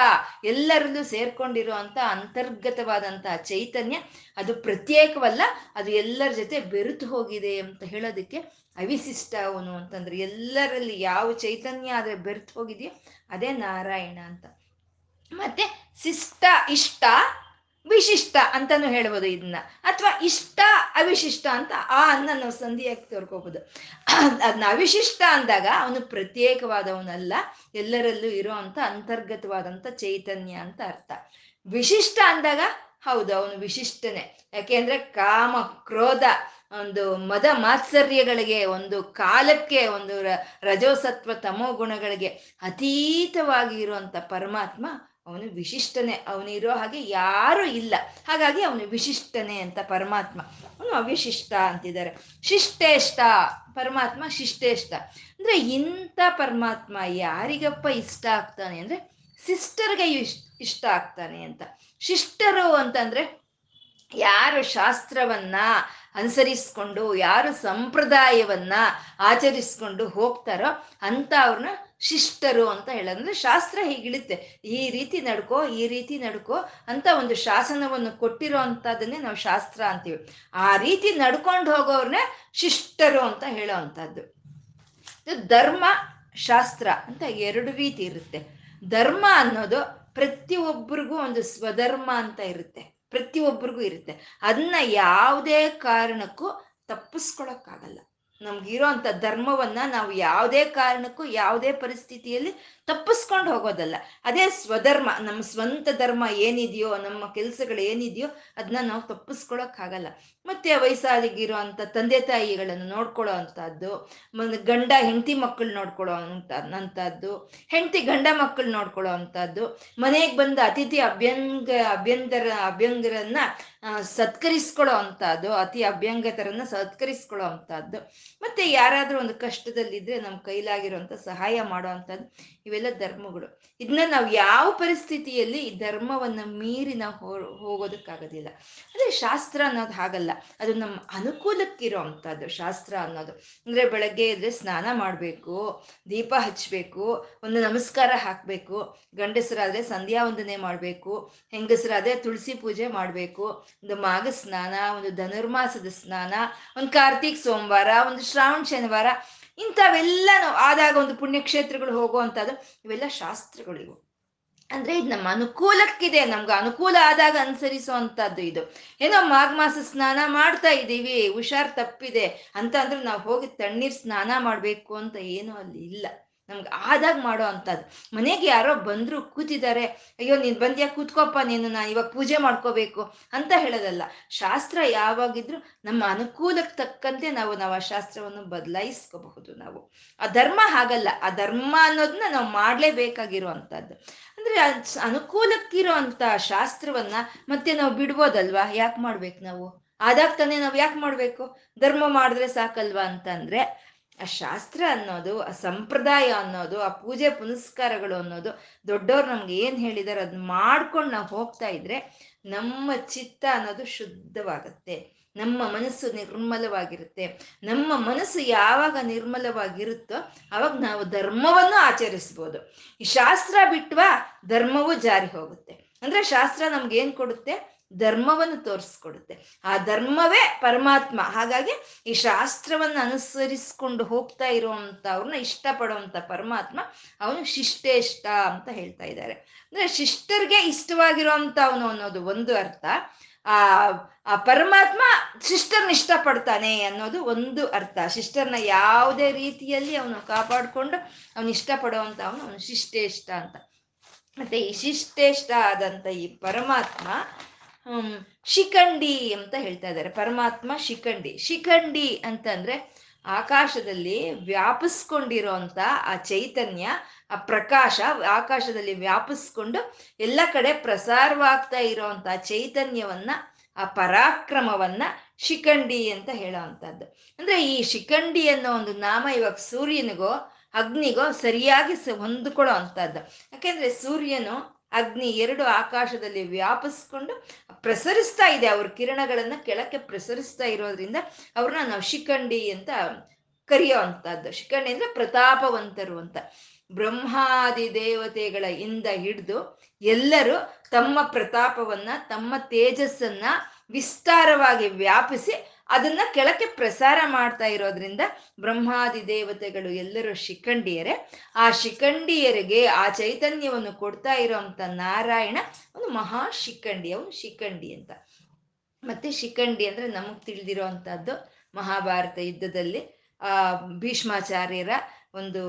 ಎಲ್ಲರಲ್ಲೂ ಸೇರ್ಕೊಂಡಿರೋ ಅಂತ ಅಂತರ್ಗತವಾದಂತಹ ಚೈತನ್ಯ, ಅದು ಪ್ರತ್ಯೇಕವಲ್ಲ, ಅದು ಎಲ್ಲರ ಜೊತೆ ಬೆರೆತು ಹೋಗಿದೆ ಅಂತ ಹೇಳೋದಕ್ಕೆ ಅವಿಶಿಷ್ಟ ಅವನು ಅಂತಂದ್ರೆ ಎಲ್ಲರಲ್ಲಿ ಯಾವ ಚೈತನ್ಯ ಆದರೆ ಬೆರೆತು ಹೋಗಿದೆಯೋ ಅದೇ ನಾರಾಯಣ ಅಂತ. ಮತ್ತೆ ಶಿಷ್ಟ ಇಷ್ಟ, ವಿಶಿಷ್ಟ ಅಂತಾನು ಹೇಳ್ಬೋದು ಇದನ್ನ ಅಥವಾ ಇಷ್ಟ, ಅವಿಶಿಷ್ಟ ಅಂತ ಆ ಅನ್ನ ನಾವು ಸಂಧಿಯಾಗಿ ತೋರ್ಕೋಬಹುದು ಅದನ್ನ ಅವಿಶಿಷ್ಟ ಅಂದಾಗ ಅವನು ಪ್ರತ್ಯೇಕವಾದವನಲ್ಲ, ಎಲ್ಲರಲ್ಲೂ ಇರೋ ಅಂತ ಅಂತರ್ಗತವಾದಂಥ ಚೈತನ್ಯ ಅಂತ ಅರ್ಥ. ವಿಶಿಷ್ಟ ಅಂದಾಗ ಹೌದು, ಅವನು ವಿಶಿಷ್ಟನೇ. ಯಾಕೆಂದ್ರೆ ಕಾಮ, ಕ್ರೋಧ, ಒಂದು ಮದ ಮಾತ್ಸರ್ಯಗಳಿಗೆ, ಒಂದು ಕಾಲಕ್ಕೆ, ಒಂದು ರಜೋಸತ್ವ ತಮೋ ಗುಣಗಳಿಗೆ ಅತೀತವಾಗಿ ಇರುವಂತ ಪರಮಾತ್ಮ ಅವನು ವಿಶಿಷ್ಟನೇ, ಅವನಿರೋ ಹಾಗೆ ಯಾರು ಇಲ್ಲ. ಹಾಗಾಗಿ ಅವನು ವಿಶಿಷ್ಟನೇ ಅಂತ ಪರಮಾತ್ಮ. ಅವನು ಅವಿಶಿಷ್ಟ ಅಂತಿದ್ದಾರೆ. ಶಿಷ್ಟೇಷ್ಟ, ಪರಮಾತ್ಮ ಶಿಷ್ಟೇಷ್ಟ. ಅಂದ್ರೆ ಇಂಥ ಪರಮಾತ್ಮ ಯಾರಿಗಪ್ಪ ಇಷ್ಟ ಆಗ್ತಾನೆ ಅಂದ್ರೆ ಸಿಸ್ಟರ್ಗೆ ಇಷ್ಟ ಇಷ್ಟ ಆಗ್ತಾನೆ ಅಂತ. ಶಿಷ್ಟರು ಅಂತಂದ್ರೆ ಯಾರು ಶಾಸ್ತ್ರವನ್ನ ಅನುಸರಿಸ್ಕೊಂಡು, ಯಾರು ಸಂಪ್ರದಾಯವನ್ನ ಆಚರಿಸ್ಕೊಂಡು ಹೋಗ್ತಾರೋ ಅಂತ ಅವ್ರನ್ನ ಶಿಷ್ಟರು ಅಂತ ಹೇಳೋದು ಅಂದ್ರೆ ಶಾಸ್ತ್ರ ಹೀಗಿಳುತ್ತೆ ಈ ರೀತಿ ನಡ್ಕೋ, ಈ ರೀತಿ ನಡ್ಕೋ ಅಂತ ಒಂದು ಶಾಸನವನ್ನು ಕೊಟ್ಟಿರೋ ಅಂತದನ್ನೇ ನಾವು ಶಾಸ್ತ್ರ ಅಂತೀವಿ. ಆ ರೀತಿ ನಡ್ಕೊಂಡು ಹೋಗೋರ್ನೇ ಶಿಷ್ಟರು ಅಂತ ಹೇಳೋ ಅಂಥದ್ದು ಧರ್ಮ, ಶಾಸ್ತ್ರ ಅಂತ ಎರಡು ರೀತಿ ಇರುತ್ತೆ. ಧರ್ಮ ಅನ್ನೋದು ಪ್ರತಿಯೊಬ್ಬರಿಗೂ ಒಂದು ಸ್ವಧರ್ಮ ಅಂತ ಇರುತ್ತೆ. ಪ್ರತಿಯೊಬ್ಬರಿಗೂ ಇರುತ್ತೆ. ಅದನ್ನ ಯಾವುದೇ ಕಾರಣಕ್ಕೂ ತಪ್ಪಿಸ್ಕೊಳಕ್ಕಾಗಲ್ಲ. ನಮ್ಗಿರೋ ಅಂಥ ಧರ್ಮವನ್ನ ನಾವು ಯಾವುದೇ ಕಾರಣಕ್ಕೂ, ಯಾವುದೇ ಪರಿಸ್ಥಿತಿಯಲ್ಲಿ ತಪ್ಪಿಸ್ಕೊಂಡು ಹೋಗೋದಲ್ಲ. ಅದೇ ಸ್ವಧರ್ಮ, ನಮ್ಮ ಸ್ವಂತ ಧರ್ಮ ಏನಿದೆಯೋ, ನಮ್ಮ ಕೆಲಸಗಳು ಏನಿದೆಯೋ ಅದನ್ನ ನಾವು ತಪ್ಪಿಸ್ಕೊಳಕ್ಕಾಗಲ್ಲ. ಮತ್ತೆ ವಯಸ್ಸಾದಿಗಿರೋ ಅಂಥ ತಂದೆ ತಾಯಿಗಳನ್ನು ನೋಡ್ಕೊಳ್ಳೋ ಅಂಥದ್ದು ಗಂಡ ಹೆಂಡತಿ ಮಕ್ಕಳು ನೋಡ್ಕೊಳ್ಳೋ ಅಂಥದ್ದು, ಹೆಂಡತಿ ಗಂಡ ಮಕ್ಕಳು ನೋಡ್ಕೊಳ್ಳೋ ಅಂಥದ್ದು, ಮನೆಗೆ ಬಂದ ಅತಿಥಿ ಅಭ್ಯಂಗ, ಅಭ್ಯಂತರ, ಅಭ್ಯಂಗರನ್ನ ಸತ್ಕರಿಸ್ಕೊಳ್ಳೋ ಅಂಥದ್ದು, ಅತಿ ಅಭ್ಯಂಗತರನ್ನ ಸತ್ಕರಿಸ್ಕೊಳ್ಳೋ ಅಂಥದ್ದು. ಮತ್ತೆ ಯಾರಾದರೂ ಒಂದು ಕಷ್ಟದಲ್ಲಿದ್ದರೆ ನಮ್ಮ ಕೈಲಾಗಿರುವಂತ ಸಹಾಯ ಮಾಡೋ ಅಂಥದ್ದು, ಇವೆಲ್ಲ ಧರ್ಮಗಳು. ಇದನ್ನ ನಾವು ಯಾವ ಪರಿಸ್ಥಿತಿಯಲ್ಲಿ ಈ ಧರ್ಮವನ್ನ ಮೀರಿ ನಾವು ಹೋ, ಹೋಗೋದಕ್ಕಾಗೋದಿಲ್ಲ. ಅಂದರೆ ಶಾಸ್ತ್ರ ಅನ್ನೋದು ಹಾಗಲ್ಲ. ಅದು ನಮ್ಮ ಅನುಕೂಲಕ್ಕಿರೋ ಅಂಥದ್ದು ಶಾಸ್ತ್ರ ಅನ್ನೋದು. ಅಂದ್ರೆ ಬೆಳಗ್ಗೆ ಇದ್ರೆ ಸ್ನಾನ ಮಾಡಬೇಕು, ದೀಪ ಹಚ್ಚಬೇಕು ಒಂದು ನಮಸ್ಕಾರ ಹಾಕಬೇಕು, ಗಂಡಸರಾದರೆ ಸಂಧ್ಯಾ ವಂದನೆ ಮಾಡಬೇಕು, ಹೆಂಗಸರಾದ್ರೆ ತುಳಸಿ ಪೂಜೆ ಮಾಡಬೇಕು ಒಂದು ಮಾಘ ಸ್ನಾನ, ಒಂದು ಧನುರ್ಮಾಸದ ಸ್ನಾನ, ಒಂದು ಕಾರ್ತಿಕ್ ಸೋಮವಾರ, ಒಂದು ಶ್ರಾವಣ ಶನಿವಾರ, ಇಂಥವೆಲ್ಲ ಆದಾಗ ಒಂದು ಪುಣ್ಯಕ್ಷೇತ್ರಗಳು ಹೋಗುವಂಥದ್ದು, ಇವೆಲ್ಲ ಶಾಸ್ತ್ರಗಳು ಇವು ಅಂದ್ರೆ ಇದು ನಮ್ಮ ಅನುಕೂಲಕ್ಕಿದೆ, ನಮ್ಗೆ ಅನುಕೂಲ ಆದಾಗ ಅನುಸರಿಸುವಂತದ್ದು ಇದು. ಏನೋ ಮಾಘ ಮಾಸ ಸ್ನಾನ ಮಾಡ್ತಾ ಇದ್ದೀವಿ, ಹುಷಾರ್ ತಪ್ಪಿದೆ, ಅಂತ ಅಂದ್ರೆ ನಾವು ಹೋಗಿ ತಣ್ಣೀರ್ ಸ್ನಾನ ಮಾಡಬೇಕು ಅಂತ ಏನೂ ಅಲ್ಲಿ ಇಲ್ಲ. ನಮ್ಗೆ ಆದಾಗ ಮಾಡೋ ಅಂಥದ್ದು ಮನೆಗೆ ಯಾರೋ ಬಂದ್ರು ಕೂತಿದ್ದಾರೆ, ಅಯ್ಯೋ, ನೀನು ಬಂದ್ಯಾ? ಕೂತ್ಕೋಪ್ಪ ನೀನು, ನಾನು ಇವಾಗ ಪೂಜೆ ಮಾಡ್ಕೋಬೇಕು ಅಂತ ಹೇಳೋದಲ್ಲ. ಶಾಸ್ತ್ರ ಯಾವಾಗಿದ್ರು ನಮ್ಮ ಅನುಕೂಲಕ್ಕೆ ತಕ್ಕಂತೆ ನಾವು ನಾವು ಆ ಶಾಸ್ತ್ರವನ್ನು ಬದಲಾಯಿಸ್ಕೋಬಹುದು ನಾವು. ಆ ಧರ್ಮ ಹಾಗಲ್ಲ. ಆ ಧರ್ಮ ಅನ್ನೋದನ್ನ ನಾವು ಮಾಡಲೇಬೇಕಾಗಿರುವಂಥದ್ದು ಅಂದರೆ ಅನುಕೂಲಕ್ಕಿರೋ ಅಂಥ ಶಾಸ್ತ್ರವನ್ನ ಮತ್ತೆ ನಾವು ಬಿಡ್ಬೋದಲ್ವಾ? ಯಾಕೆ ಮಾಡ್ಬೇಕು ನಾವು? ಆದಾಗ ತಾನೇ ನಾವು ಯಾಕೆ ಮಾಡಬೇಕು? ಧರ್ಮ ಮಾಡಿದ್ರೆ ಸಾಕಲ್ವಾ ಅಂತಂದ್ರೆ ಆ ಶಾಸ್ತ್ರ ಅನ್ನೋದು, ಆ ಸಂಪ್ರದಾಯ ಅನ್ನೋದು, ಆ ಪೂಜೆ ಪುನಸ್ಕಾರಗಳು ಅನ್ನೋದು ದೊಡ್ಡವ್ರು ನಮ್ಗೆ ಏನು ಹೇಳಿದಾರೆ ಅದನ್ನ ಮಾಡ್ಕೊಂಡು ನಾವು ಹೋಗ್ತಾ ಇದ್ರೆ ನಮ್ಮ ಚಿತ್ತ ಅನ್ನೋದು ಶುದ್ಧವಾಗುತ್ತೆ. ನಮ್ಮ ಮನಸ್ಸು ನಿರ್ಮಲವಾಗಿರುತ್ತೆ. ನಮ್ಮ ಮನಸ್ಸು ಯಾವಾಗ ನಿರ್ಮಲವಾಗಿರುತ್ತೋ ಅವಾಗ ನಾವು ಧರ್ಮವನ್ನು ಆಚರಿಸ್ಬೋದು. ಈ ಶಾಸ್ತ್ರ ಬಿಟ್ವಾ ಧರ್ಮವೂ ಜಾರಿ ಹೋಗುತ್ತೆ. ಅಂದ್ರೆ ಶಾಸ್ತ್ರ ನಮ್ಗೆ ಏನ್ ಕೊಡುತ್ತೆ? ಧರ್ಮವನ್ನು ತೋರಿಸ್ಕೊಡುತ್ತೆ. ಆ ಧರ್ಮವೇ ಪರಮಾತ್ಮ. ಹಾಗಾಗಿ ಈ ಶಾಸ್ತ್ರವನ್ನು ಅನುಸರಿಸ್ಕೊಂಡು ಹೋಗ್ತಾ ಇರುವಂಥವ್ರನ್ನ ಇಷ್ಟಪಡುವಂತ ಪರಮಾತ್ಮ ಅವನು ಶಿಷ್ಟೇಷ್ಟ ಅಂತ ಹೇಳ್ತಾ ಇದ್ದಾರೆ. ಅಂದ್ರೆ ಶಿಷ್ಟರಿಗೆ ಇಷ್ಟವಾಗಿರುವಂತ ಅವನು ಅನ್ನೋದು ಒಂದು ಅರ್ಥ. ಆ ಆ ಪರಮಾತ್ಮ ಶಿಷ್ಟರ್ನ ಇಷ್ಟಪಡ್ತಾನೆ ಅನ್ನೋದು ಒಂದು ಅರ್ಥ. ಶಿಷ್ಟರ್ನ ಯಾವುದೇ ರೀತಿಯಲ್ಲಿ ಅವನು ಕಾಪಾಡಿಕೊಂಡು ಅವನು ಇಷ್ಟಪಡುವಂತ ಅವನು ಅವನು ಶಿಷ್ಟೇಷ್ಟ ಅಂತ. ಮತ್ತೆ ವಿಶಿಷ್ಟೇಷ್ಟ ಆದಂಥ ಈ ಪರಮಾತ್ಮ ಶಿಖಂಡಿ ಅಂತ ಹೇಳ್ತಾ ಇದ್ದಾರೆ. ಪರಮಾತ್ಮ, ಶಿಖಂಡಿ. ಶಿಖಂಡಿ ಅಂತಂದ್ರೆ ಆಕಾಶದಲ್ಲಿ ವ್ಯಾಪಿಸ್ಕೊಂಡಿರೋಂಥ ಆ ಚೈತನ್ಯ, ಆ ಪ್ರಕಾಶ ಆಕಾಶದಲ್ಲಿ ವ್ಯಾಪಿಸ್ಕೊಂಡು ಎಲ್ಲ ಕಡೆ ಪ್ರಸಾರವಾಗ್ತಾ ಇರೋಂಥ ಚೈತನ್ಯವನ್ನ, ಆ ಪರಾಕ್ರಮವನ್ನ ಶಿಖಂಡಿ ಅಂತ ಹೇಳೋ ಅಂಥದ್ದು. ಅಂದ್ರೆ ಈ ಶಿಖಂಡಿ ಅನ್ನೋ ಒಂದು ನಾಮ ಇವಾಗ ಸೂರ್ಯನಿಗೋ ಅಗ್ನಿಗೋ ಸರಿಯಾಗಿ ಹೊಂದ್ಕೊಳ್ಳೋ ಅಂಥದ್ದು ಯಾಕೆಂದ್ರೆ ಸೂರ್ಯನು ಅಗ್ನಿ ಎರಡು ಆಕಾಶದಲ್ಲಿ ವ್ಯಾಪಿಸ್ಕೊಂಡು ಪ್ರಸರಿಸ್ತಾ ಇದೆ. ಅವ್ರ ಕಿರಣಗಳನ್ನ ಕೆಳಕ್ಕೆ ಪ್ರಸರಿಸ್ತಾ ಇರೋದ್ರಿಂದ ಅವ್ರನ್ನ ನಾವು ಶಿಖಂಡಿ ಅಂತ ಕರೆಯೋ ಅಂತದ್ದು. ಶಿಖಂಡಿ ಅಂದ್ರೆ ಪ್ರತಾಪವಂತರು ಅಂತ. ಬ್ರಹ್ಮಾದಿ ದೇವತೆಗಳ ಇಂದ ಹಿಡಿದು ಎಲ್ಲರೂ ತಮ್ಮ ಪ್ರತಾಪವನ್ನ, ತಮ್ಮ ತೇಜಸ್ಸನ್ನ ವಿಸ್ತಾರವಾಗಿ ವ್ಯಾಪಿಸಿ ಅದನ್ನ ಕೆಳಕ್ಕೆ ಪ್ರಸಾರ ಮಾಡ್ತಾ ಇರೋದ್ರಿಂದ ಬ್ರಹ್ಮಾದಿ ದೇವತೆಗಳು ಎಲ್ಲರೂ ಶಿಖಂಡಿಯರೇ. ಆ ಶಿಖಂಡಿಯರಿಗೆ ಆ ಚೈತನ್ಯವನ್ನು ಕೊಡ್ತಾ ಇರೋಂಥ ನಾರಾಯಣ ಒಂದು ಮಹಾ ಶಿಖಂಡಿ, ಅವನು ಶಿಖಂಡಿ ಅಂತ. ಮತ್ತೆ ಶಿಖಂಡಿ ಅಂದ್ರೆ ನಮಗ್ ತಿಳಿದಿರೋ ಅಂತದ್ದು ಮಹಾಭಾರತ ಯುದ್ಧದಲ್ಲಿ, ಆ ಭೀಷ್ಮಾಚಾರ್ಯರ ಒಂದು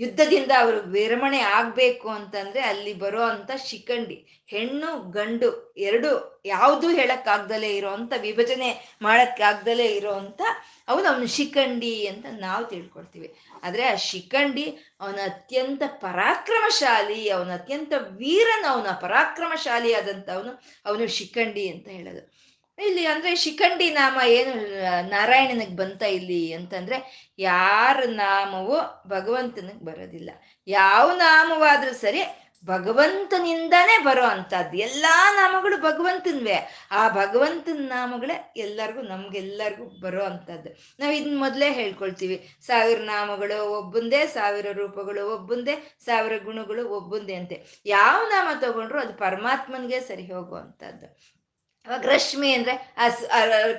ಯುದ್ಧದಿಂದ ಅವರು ವಿರಮಣೆ ಆಗ್ಬೇಕು ಅಂತಂದ್ರೆ ಅಲ್ಲಿ ಬರೋ ಅಂತ ಶಿಖಂಡಿ, ಹೆಣ್ಣು, ಗಂಡು, ಎರಡು ಯಾವುದು ಹೇಳಕ್ಕಾಗ್ದಲೇ ಇರೋವಂಥ ವಿಭಜನೆ ಮಾಡಕ್ಕಾಗ್ದಲೇ ಇರೋವಂಥ ಅವನು ಅವನು ಶಿಖಂಡಿ ಅಂತ ನಾವು ತಿಳ್ಕೊಳ್ತೀವಿ. ಆದ್ರೆ ಆ ಶಿಖಂಡಿ ಅವನ ಅತ್ಯಂತ ಪರಾಕ್ರಮಶಾಲಿ, ಅವನ ಅತ್ಯಂತ ವೀರನ, ಅವನ ಪರಾಕ್ರಮಶಾಲಿ ಆದಂಥವನು ಅವನು ಶಿಖಂಡಿ ಅಂತ ಹೇಳೋದು. ಇಲ್ಲಿ ಅಂದ್ರೆ ಶಿಖಂಡಿ ನಾಮ ಏನು ನಾರಾಯಣನಿಗೆ ಬಂತ ಇಲ್ಲಿ ಅಂತಂದ್ರೆ ಯಾರ ನಾಮವು ಭಗವಂತನಿಗೆ ಬರೋದಿಲ್ಲ. ಯಾವ ನಾಮವಾದ್ರೂ ಸರಿ ಭಗವಂತನಿಂದಾನೇ ಬರೋ ಅಂಥದ್ದು. ಎಲ್ಲಾ ನಾಮಗಳು ಭಗವಂತನ್ವೇ. ಆ ಭಗವಂತನ ನಾಮಗಳೇ ಎಲ್ಲರಿಗೂ, ನಮ್ಗೆಲ್ಲರಿಗೂ ಬರೋ ಅಂಥದ್ದು. ನಾವು ಇದನ್ನ ಮೊದಲೇ ಹೇಳ್ಕೊಳ್ತೀವಿ. ಸಾವಿರ ನಾಮಗಳು ಒಬ್ಬಂದೇ, ಸಾವಿರ ರೂಪಗಳು ಒಬ್ಬಂದೇ, ಸಾವಿರ ಗುಣಗಳು ಒಬ್ಬಂದೇ ಅಂತೆ. ಯಾವ ನಾಮ ತಗೊಂಡ್ರು ಅದು ಪರಮಾತ್ಮನಿಗೆ ಸರಿ ಹೋಗುವಂಥದ್ದು ಅವಾಗ ರಶ್ಮಿ ಅಂದ್ರೆ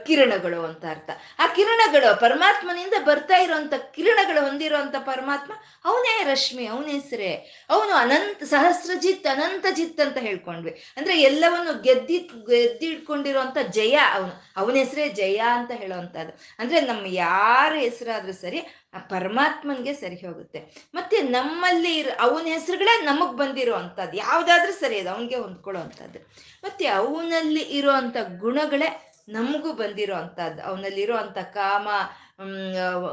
ಕಿರಣಗಳು ಅಂತ ಅರ್ಥ. ಆ ಕಿರಣಗಳು ಪರಮಾತ್ಮನಿಂದ ಬರ್ತಾ ಇರುವಂತ ಕಿರಣಗಳು ಹೊಂದಿರುವಂತ ಪರಮಾತ್ಮ, ಅವನೇ ರಶ್ಮಿ, ಅವನ ಹೆಸರೇ. ಅವನು ಅನಂತ, ಸಹಸ್ರಜಿತ್ ಅನಂತ ಜಿತ್ ಅಂತ ಹೇಳ್ಕೊಂಡ್ವಿ. ಅಂದ್ರೆ ಎಲ್ಲವನ್ನು ಗೆದ್ದಿ ಗೆದ್ದಿಡ್ಕೊಂಡಿರುವಂತ ಜಯ ಅವನು. ಅವನ ಹೆಸರೇ ಜಯ ಅಂತ ಹೇಳುವಂತದ್ದು ಅಂದ್ರೆ ನಮ್ಮ ಯಾರ ಹೆಸರಾದ್ರೂ ಸರಿ ಆ ಪರಮಾತ್ಮನ್ಗೆ ಸರಿ ಹೋಗುತ್ತೆ. ಮತ್ತೆ ನಮ್ಮಲ್ಲಿ ಅವನ ಹೆಸರುಗಳೇ ನಮಗ್ ಬಂದಿರೋ ಅಂಥದ್ದು ಯಾವ್ದಾದ್ರೂ ಸರಿ ಅದು ಅವನಿಗೆ ಹೊಂದ್ಕೊಳ್ಳೋ ಅಂಥದ್ದು ಮತ್ತೆ ಅವನಲ್ಲಿ ಇರೋ ಇರುವಂತ ಗುಣಗಳೇ ನಮಗೂ ಬಂದಿರೋ ಅಂಥದ್ದು ಅವನಲ್ಲಿರೋ ಅಂಥ ಕಾಮ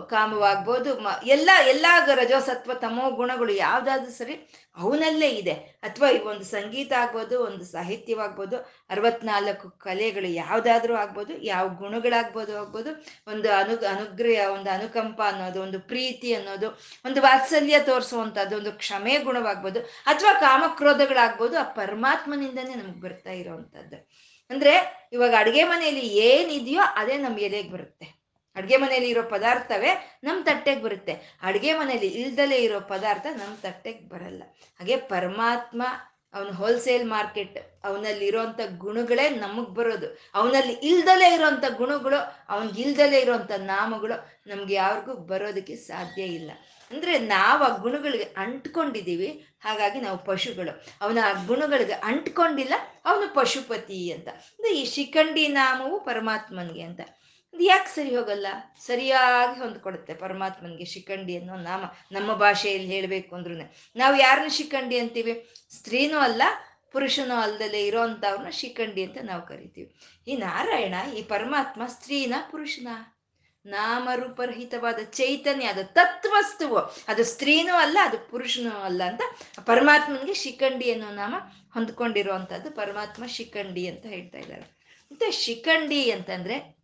ಕಾಮವಾಗ್ಬೋದು. ಮ, ಎಲ್ಲ ಎಲ್ಲ ರಜೋಸತ್ವ ತಮೋ ಗುಣಗಳು ಯಾವ್ದಾದ್ರು ಸರಿ ಅವನಲ್ಲೇ ಇದೆ. ಅಥವಾ ಈ ಒಂದು ಸಂಗೀತ ಆಗ್ಬೋದು, ಒಂದು ಸಾಹಿತ್ಯವಾಗ್ಬೋದು, ಅರವತ್ನಾಲ್ಕು ಕಲೆಗಳು ಯಾವ್ದಾದ್ರು ಆಗ್ಬೋದು, ಯಾವ ಗುಣಗಳಾಗ್ಬೋದು ಆಗ್ಬೋದು, ಒಂದು ಅನು, ಅನುಗ್ರಹ, ಒಂದು ಅನುಕಂಪ ಅನ್ನೋದು, ಒಂದು ಪ್ರೀತಿ ಅನ್ನೋದು, ಒಂದು ವಾತ್ಸಲ್ಯ ತೋರಿಸುವಂಥದ್ದು, ಒಂದು ಕ್ಷಮೆ ಗುಣವಾಗ್ಬೋದು, ಅಥವಾ ಕಾಮಕ್ರೋಧಗಳಾಗ್ಬೋದು, ಆ ಪರಮಾತ್ಮನಿಂದನೇ ನಮ್ಗೆ ಬರ್ತಾ ಇರೋವಂಥದ್ದು. ಅಂದ್ರೆ ಇವಾಗ ಅಡುಗೆ ಮನೆಯಲ್ಲಿ ಏನಿದೆಯೋ ಅದೇ ನಮ್ಮ ಎಲೆಗೆ ಬರುತ್ತೆ. ಅಡುಗೆ ಮನೆಯಲ್ಲಿ ಇರೋ ಪದಾರ್ಥವೇ ನಮ್ಮ ತಟ್ಟೆಗೆ ಬರುತ್ತೆ. ಅಡುಗೆ ಮನೆಯಲ್ಲಿ ಇಲ್ದಲೇ ಇರೋ ಪದಾರ್ಥ ನಮ್ಮ ತಟ್ಟೆಗೆ ಬರಲ್ಲ. ಹಾಗೆ ಪರಮಾತ್ಮ ಅವನ ಹೋಲ್ಸೇಲ್ ಮಾರ್ಕೆಟ್ ಅವನಲ್ಲಿ ಇರೋಂಥ ಗುಣಗಳೇ ನಮಗೆ ಬರೋದು. ಅವನಲ್ಲಿ ಇಲ್ದಲೇ ಇರೋಂಥ ಗುಣಗಳು ಅವನಿಗೆ ಇಲ್ದಲೇ ಇರೋಂಥ ನಾಮಗಳು ನಮ್ಗೆ ಯಾರಿಗೂ ಬರೋದಕ್ಕೆ ಸಾಧ್ಯ ಇಲ್ಲ. ಅಂದ್ರೆ ನಾವು ಆ ಗುಣಗಳಿಗೆ ಅಂಟ್ಕೊಂಡಿದ್ದೀವಿ ಹಾಗಾಗಿ ನಾವು ಪಶುಗಳು. ಅವನ ಆ ಗುಣಗಳಿಗೆ ಅಂಟ್ಕೊಂಡಿಲ್ಲ, ಅವನು ಪಶುಪತಿ ಅಂತ. ಅಂದ್ರೆ ಈ ಶಿಖಂಡಿ ನಾಮವು ಪರಮಾತ್ಮನಿಗೆ ಅಂತ. ಯಾಕೆ ಸರಿ ಹೋಗಲ್ಲ? ಸರಿಯಾಗಿ ಹೊಂದ್ಕೊಡುತ್ತೆ ಪರಮಾತ್ಮನಿಗೆ ಶಿಖಂಡಿ ಅನ್ನೋ ನಾಮ. ನಮ್ಮ ಭಾಷೆಯಲ್ಲಿ ಹೇಳಬೇಕು ಅಂದ್ರೂ ನಾವು ಯಾರನ್ನ ಶಿಖಂಡಿ ಅಂತೀವಿ? ಸ್ತ್ರೀನೂ ಅಲ್ಲ, ಪುರುಷನೂ ಅಲ್ಲದಲ್ಲೇ ಇರೋ ಅಂಥವ್ರನ್ನ ಶಿಖಂಡಿ ಅಂತ ನಾವು ಕರಿತೀವಿ. ಈ ನಾರಾಯಣ, ಈ ಪರಮಾತ್ಮ ಸ್ತ್ರೀನ ಪುರುಷನ? ನಾಮರೂಪರಹಿತವಾದ ಚೈತನ್ಯ, ಅದು ತತ್ವಸ್ತುವು. ಅದು ಸ್ತ್ರೀನೂ ಅಲ್ಲ, ಅದು ಪುರುಷನೂ ಅಲ್ಲ ಅಂತ ಪರಮಾತ್ಮನಿಗೆ ಶಿಖಂಡಿ ಅನ್ನೋ ನಾಮ ಹೊಂದ್ಕೊಂಡಿರುವಂಥದ್ದು ಪರಮಾತ್ಮ ಶಿಖಂಡಿ ಅಂತ ಹೇಳ್ತಾ ಇದ್ದಾರೆ. ಮತ್ತೆ ಶಿಖಂಡಿ ಅಂತಂದ್ರೆ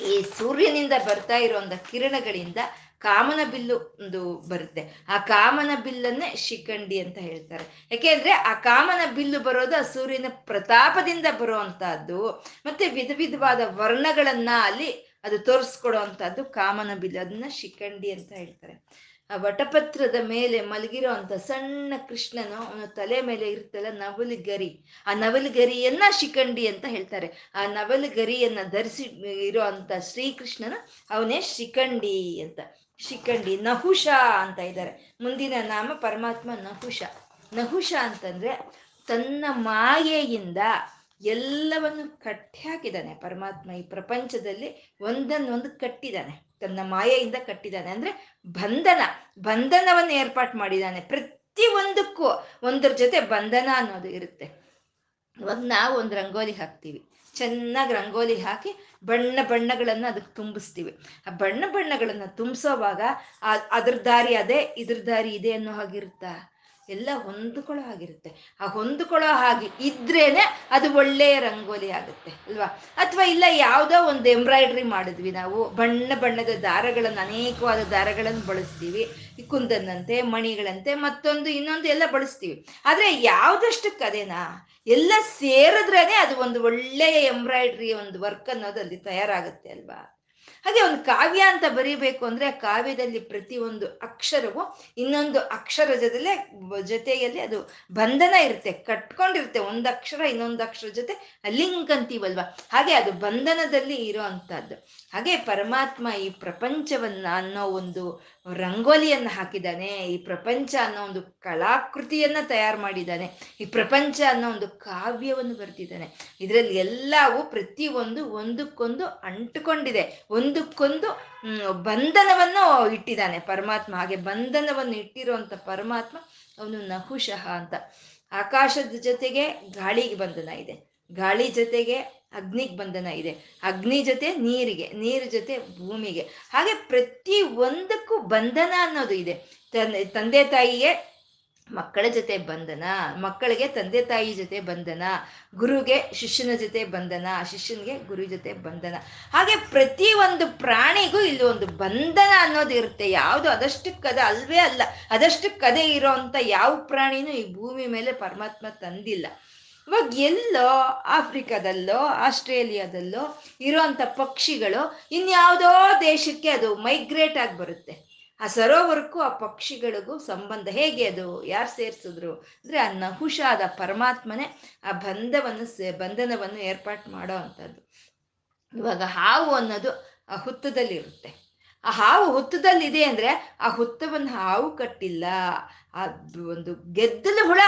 ಈ ಸೂರ್ಯನಿಂದ ಬರ್ತಾ ಇರುವಂತ ಕಿರಣಗಳಿಂದ ಕಾಮನ ಬಿಲ್ಲು ಒಂದು ಬರುತ್ತೆ. ಆ ಕಾಮನ ಬಿಲ್ಲನ್ನೇ ಶಿಖಂಡಿ ಅಂತ ಹೇಳ್ತಾರೆ. ಯಾಕೆಂದ್ರೆ ಆ ಕಾಮನ ಬಿಲ್ಲು ಬರೋದು ಆ ಸೂರ್ಯನ ಪ್ರತಾಪದಿಂದ ಬರುವಂತಹದ್ದು ಮತ್ತೆ ವಿಧ ವಿಧವಾದ ವರ್ಣಗಳನ್ನ ಅಲ್ಲಿ ಅದು ತೋರಿಸ್ಕೊಡುವಂತಹದ್ದು ಕಾಮನ ಬಿಲ್ಲು. ಅದನ್ನ ಶಿಖಂಡಿ ಅಂತ ಹೇಳ್ತಾರೆ. ಆ ವಟಪತ್ರದ ಮೇಲೆ ಮಲಗಿರೋ ಅಂತ ಸಣ್ಣ ಕೃಷ್ಣನು ಅವನ ತಲೆ ಮೇಲೆ ಇರ್ತಲ್ಲ ನವಲು ಗರಿ ಆ ನವಲು ಗರಿಯನ್ನ ಶಿಖಂಡಿ ಅಂತ ಹೇಳ್ತಾರೆ. ಆ ನವಲು ಗರಿಯನ್ನ ಧರಿಸಿ ಇರೋ ಅಂತ ಶ್ರೀಕೃಷ್ಣನ ಅವನೇ ಶಿಖಂಡಿ ಅಂತ. ಶಿಖಂಡಿ ನಹುಷ ಅಂತ ಇದ್ದಾರೆ. ಮುಂದಿನ ನಾಮ ಪರಮಾತ್ಮ ನಹುಷ. ನಹುಷ ಅಂತಂದ್ರೆ ತನ್ನ ಮಾಯೆಯಿಂದ ಎಲ್ಲವನ್ನು ಕಟ್ಟಿ ಹಾಕಿದ್ದಾನೆ ಪರಮಾತ್ಮ ಈ ಪ್ರಪಂಚದಲ್ಲಿ ಒಂದನ್ನೊಂದು ಕಟ್ಟಿದ್ದಾನೆ. ತನ್ನ ಮಾಯೆಯಿಂದ ಕಟ್ಟಿದ್ದಾನೆ. ಅಂದ್ರೆ ಬಂಧನ, ಬಂಧನವನ್ನು ಏರ್ಪಾಟ್ ಮಾಡಿದ್ದಾನೆ. ಪ್ರತಿ ಒಂದಕ್ಕೂ ಒಂದ್ರ ಜೊತೆ ಬಂಧನ ಅನ್ನೋದು ಇರುತ್ತೆ. ಇವಾಗ ನಾವು ಒಂದು ರಂಗೋಲಿ ಹಾಕ್ತೀವಿ. ಚೆನ್ನಾಗಿ ರಂಗೋಲಿ ಹಾಕಿ ಬಣ್ಣ ಬಣ್ಣಗಳನ್ನು ಅದಕ್ಕೆ ತುಂಬಿಸ್ತೀವಿ. ಆ ಬಣ್ಣ ಬಣ್ಣಗಳನ್ನು ತುಂಬಿಸೋವಾಗ ಅದ್ರ ದಾರಿ ಅದೇ, ಇದ್ರ ದಾರಿ ಇದೆ ಅನ್ನೋ ಹಾಗಿರುತ್ತಾ? ಎಲ್ಲ ಹೊಂದ್ಕೊಳ್ಳೋ ಹಾಗಿರುತ್ತೆ. ಆ ಹೊಂದ್ಕೊಳ್ಳೋ ಹಾಗೆ ಇದ್ರೇನೆ ಅದು ಒಳ್ಳೆಯ ರಂಗೋಲಿ ಆಗುತ್ತೆ, ಅಲ್ವಾ? ಅಥವಾ ಇಲ್ಲ ಯಾವುದೋ ಒಂದು ಎಂಬ್ರಾಯ್ಡ್ರಿ ಮಾಡಿದ್ವಿ ನಾವು, ಬಣ್ಣ ಬಣ್ಣದ ದಾರಗಳನ್ನು, ಅನೇಕವಾದ ದಾರಗಳನ್ನು ಬಳಸ್ತೀವಿ. ಈ ಕುಂದನ್ನಂತೆ, ಮಣಿಗಳಂತೆ, ಮತ್ತೊಂದು ಇನ್ನೊಂದು ಎಲ್ಲ ಬಳಸ್ತೀವಿ. ಆದರೆ ಯಾವುದಷ್ಟಕ್ಕೆ ಅದೇನಾ ಎಲ್ಲ ಸೇರಿದ್ರೇನೆ ಅದು ಒಂದು ಒಳ್ಳೆಯ ಎಂಬ್ರಾಯ್ಡ್ರಿ ಒಂದು ವರ್ಕ್ ಅನ್ನೋದು ಅಲ್ಲಿ ತಯಾರಾಗುತ್ತೆ, ಅಲ್ವಾ? ಹಾಗೆ ಒಂದು ಕಾವ್ಯ ಅಂತ ಬರೀಬೇಕು ಅಂದ್ರೆ ಆ ಕಾವ್ಯದಲ್ಲಿ ಪ್ರತಿ ಒಂದು ಅಕ್ಷರವು ಇನ್ನೊಂದು ಅಕ್ಷರ ಜೊತೆಲೆ ಜೊತೆಯಲ್ಲಿ ಅದು ಬಂಧನ ಇರುತ್ತೆ, ಕಟ್ಕೊಂಡಿರುತ್ತೆ. ಒಂದು ಅಕ್ಷರ ಇನ್ನೊಂದು ಅಕ್ಷರ ಜೊತೆ ಲಿಂಕ್ ಅಂತೀವಲ್ವಾ ಹಾಗೆ ಅದು ಬಂಧನದಲ್ಲಿ ಇರೋ ಅಂಥದ್ದು ಹಾಗೆ ಪರಮಾತ್ಮ ಈ ಪ್ರಪಂಚವನ್ನ ಅನ್ನೋ ಒಂದು ರಂಗೋಲಿಯನ್ನು ಹಾಕಿದ್ದಾನೆ, ಈ ಪ್ರಪಂಚ ಅನ್ನೋ ಒಂದು ಕಲಾಕೃತಿಯನ್ನ ತಯಾರು ಮಾಡಿದ್ದಾನೆ, ಈ ಪ್ರಪಂಚ ಅನ್ನೋ ಒಂದು ಕಾವ್ಯವನ್ನು ಬರೆದಿದ್ದಾನೆ. ಇದರಲ್ಲಿ ಎಲ್ಲವೂ ಪ್ರತಿಯೊಂದು ಒಂದಕ್ಕೊಂದು ಅಂಟುಕೊಂಡಿದೆ, ಒಂದಕ್ಕೊಂದು ಬಂಧನವನ್ನು ಇಟ್ಟಿದ್ದಾನೆ ಪರಮಾತ್ಮ. ಹಾಗೆ ಬಂಧನವನ್ನು ಇಟ್ಟಿರುವಂತ ಪರಮಾತ್ಮ ಅವನು ನಹುಶಃ ಅಂತ. ಆಕಾಶದ ಜೊತೆಗೆ ಗಾಳಿಗೆ ಬಂಧನ ಇದೆ. ಗಾಳಿ ಜೊತೆಗೆ ಅಗ್ನಿಗೆ ಬಂಧನ ಇದೆ. ಅಗ್ನಿ ಜೊತೆ ನೀರಿಗೆ, ನೀರು ಜೊತೆ ಭೂಮಿಗೆ. ಹಾಗೆ ಪ್ರತಿ ಒಂದಕ್ಕೂ ಬಂಧನ ಅನ್ನೋದು ಇದೆ. ತಂದೆ ತಾಯಿಗೆ ಮಕ್ಕಳ ಜೊತೆ ಬಂಧನ, ಮಕ್ಕಳಿಗೆ ತಂದೆ ತಾಯಿ ಜೊತೆ ಬಂಧನ, ಗುರುಗೆ ಶಿಷ್ಯನ ಜೊತೆ ಬಂಧನ, ಶಿಷ್ಯನಿಗೆ ಗುರು ಜೊತೆ ಬಂಧನ. ಹಾಗೆ ಪ್ರತಿ ಒಂದು ಪ್ರಾಣಿಗೂ ಇಲ್ಲಿ ಒಂದು ಬಂಧನ ಅನ್ನೋದು ಇರುತ್ತೆ. ಯಾವುದು ಅದಷ್ಟಕ್ಕದ ಅಲ್ವೇ ಅಲ್ಲ. ಅದಷ್ಟಕ್ಕದೇ ಇರೋ ಅಂತ ಯಾವ ಪ್ರಾಣಿನೂ ಈ ಭೂಮಿ ಮೇಲೆ ಪರಮಾತ್ಮ ತಂದಿಲ್ಲ. ಇವಾಗ ಎಲ್ಲೋ ಆಫ್ರಿಕಾದಲ್ಲೋ, ಆಸ್ಟ್ರೇಲಿಯಾದಲ್ಲೋ ಇರೋಂಥ ಪಕ್ಷಿಗಳು ಇನ್ಯಾವುದೋ ದೇಶಕ್ಕೆ ಅದು ಮೈಗ್ರೇಟ್ ಆಗಿ ಬರುತ್ತೆ. ಆ ಸರೋವರಕ್ಕೂ ಆ ಪಕ್ಷಿಗಳಿಗೂ ಸಂಬಂಧ ಹೇಗೆ ಅದು? ಯಾರು ಸೇರಿಸಿದ್ರು? ಅಂದ್ರೆ ಆ ನಹುಷಾದ ಪರಮಾತ್ಮನೇ ಆ ಬಂಧವನ್ನು ಸೇ, ಬಂಧನವನ್ನು ಏರ್ಪಾಟ್ ಮಾಡೋ ಅಂಥದ್ದು ಇವಾಗ ಹಾವು ಅನ್ನೋದು ಆ ಹುತ್ತದಲ್ಲಿರುತ್ತೆ. ಆ ಹಾವು ಹುತ್ತದಲ್ಲಿದೆ ಅಂದ್ರೆ ಆ ಹುತ್ತವನ್ನು ಹಾವು ಕಟ್ಟಿಲ್ಲ. ಆ ಒಂದು ಗೆದ್ದಲು ಹುಳ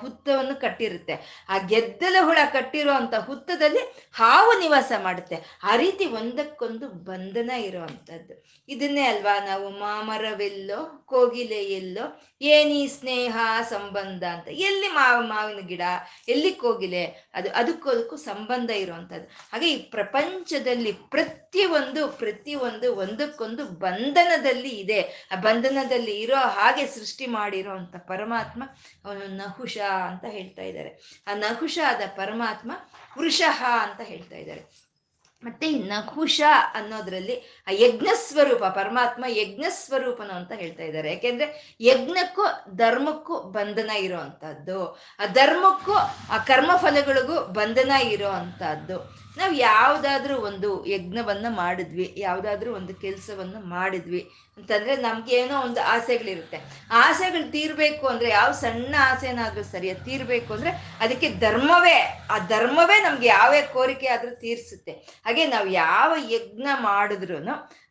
ಹುತ್ತವನ್ನು ಕಟ್ಟಿರುತ್ತೆ. ಆ ಗೆದ್ದಲು ಹುಳ ಕಟ್ಟಿರುವಂತ ಹುತ್ತದಲ್ಲಿ ಹಾವು ನಿವಾಸ ಮಾಡುತ್ತೆ. ಆ ರೀತಿ ಒಂದಕ್ಕೊಂದು ಬಂಧನ ಇರುವಂತದ್ದು. ಇದನ್ನೇ ಅಲ್ವಾ ನಾವು ಮಾಮರವೆಲ್ಲೋ ಕೋಗಿಲೆ ಎಲ್ಲೋ ಏನೀ ಸ್ನೇಹ ಸಂಬಂಧ ಅಂತ, ಎಲ್ಲಿ ಮಾವ ಮಾವಿನ ಗಿಡ, ಎಲ್ಲಿ ಕೋಗಿಲೆ, ಅದು ಅದಕ್ಕೂ ಸಂಬಂಧ ಇರುವಂಥದ್ದು ಹಾಗೆ ಈ ಪ್ರಪಂಚದಲ್ಲಿ ಪ್ರತಿಯೊಂದು ಪ್ರತಿಯೊಂದು ಒಂದಕ್ಕೊಂದು ಬಂಧನದಲ್ಲಿ ಇದೆ. ಆ ಬಂಧನದಲ್ಲಿ ಇರೋ ಹಾಗೆ ಸೃಷ್ಟಿ ಮಾಡಿರೋಂಥ ಪರಮಾತ್ಮ ಅವನು ನಹುಷ ಅಂತ ಹೇಳ್ತಾ ಇದ್ದಾರೆ. ಆ ನಹುಷ ಆದ ಪರಮಾತ್ಮ ವೃಷಃ ಅಂತ ಹೇಳ್ತಾ ಇದ್ದಾರೆ. ಮತ್ತೆ ನಹುಷ ಅನ್ನೋದ್ರಲ್ಲಿ ಆ ಯಜ್ಞ ಸ್ವರೂಪ ಪರಮಾತ್ಮ ಯಜ್ಞ ಸ್ವರೂಪನು ಅಂತ ಹೇಳ್ತಾ ಇದ್ದಾರೆ. ಯಾಕೆಂದ್ರೆ ಯಜ್ಞಕ್ಕೂ ಧರ್ಮಕ್ಕೂ ಬಂಧನ ಇರೋ ಅಂತದ್ದು ಆ ಧರ್ಮಕ್ಕೂ ಆ ಕರ್ಮ ಫಲಗಳಿಗೂ ಬಂಧನ ಇರೋ ಅಂತದ್ದು ನಾವು ಯಾವುದಾದ್ರೂ ಒಂದು ಯಜ್ಞವನ್ನ ಮಾಡಿದ್ವಿ, ಯಾವುದಾದ್ರೂ ಒಂದು ಕೆಲಸವನ್ನ ಮಾಡಿದ್ವಿ ಅಂತಂದ್ರೆ ನಮ್ಗೆ ಏನೋ ಒಂದು ಆಸೆಗಳಿರುತ್ತೆ. ಆಸೆಗಳು ತೀರ್ಬೇಕು ಅಂದ್ರೆ ಯಾವ ಸಣ್ಣ ಆಸೆನಾದ್ರೂ ಸರಿ ತೀರಬೇಕು ತೀರ್ಬೇಕು ಅಂದ್ರೆ ಅದಕ್ಕೆ ಧರ್ಮವೇ, ಆ ಧರ್ಮವೇ ನಮ್ಗೆ ಯಾವೇ ಕೋರಿಕೆ ಆದ್ರೂ ತೀರಿಸುತ್ತೆ. ಹಾಗೆ ನಾವು ಯಾವ ಯಜ್ಞ ಮಾಡಿದ್ರು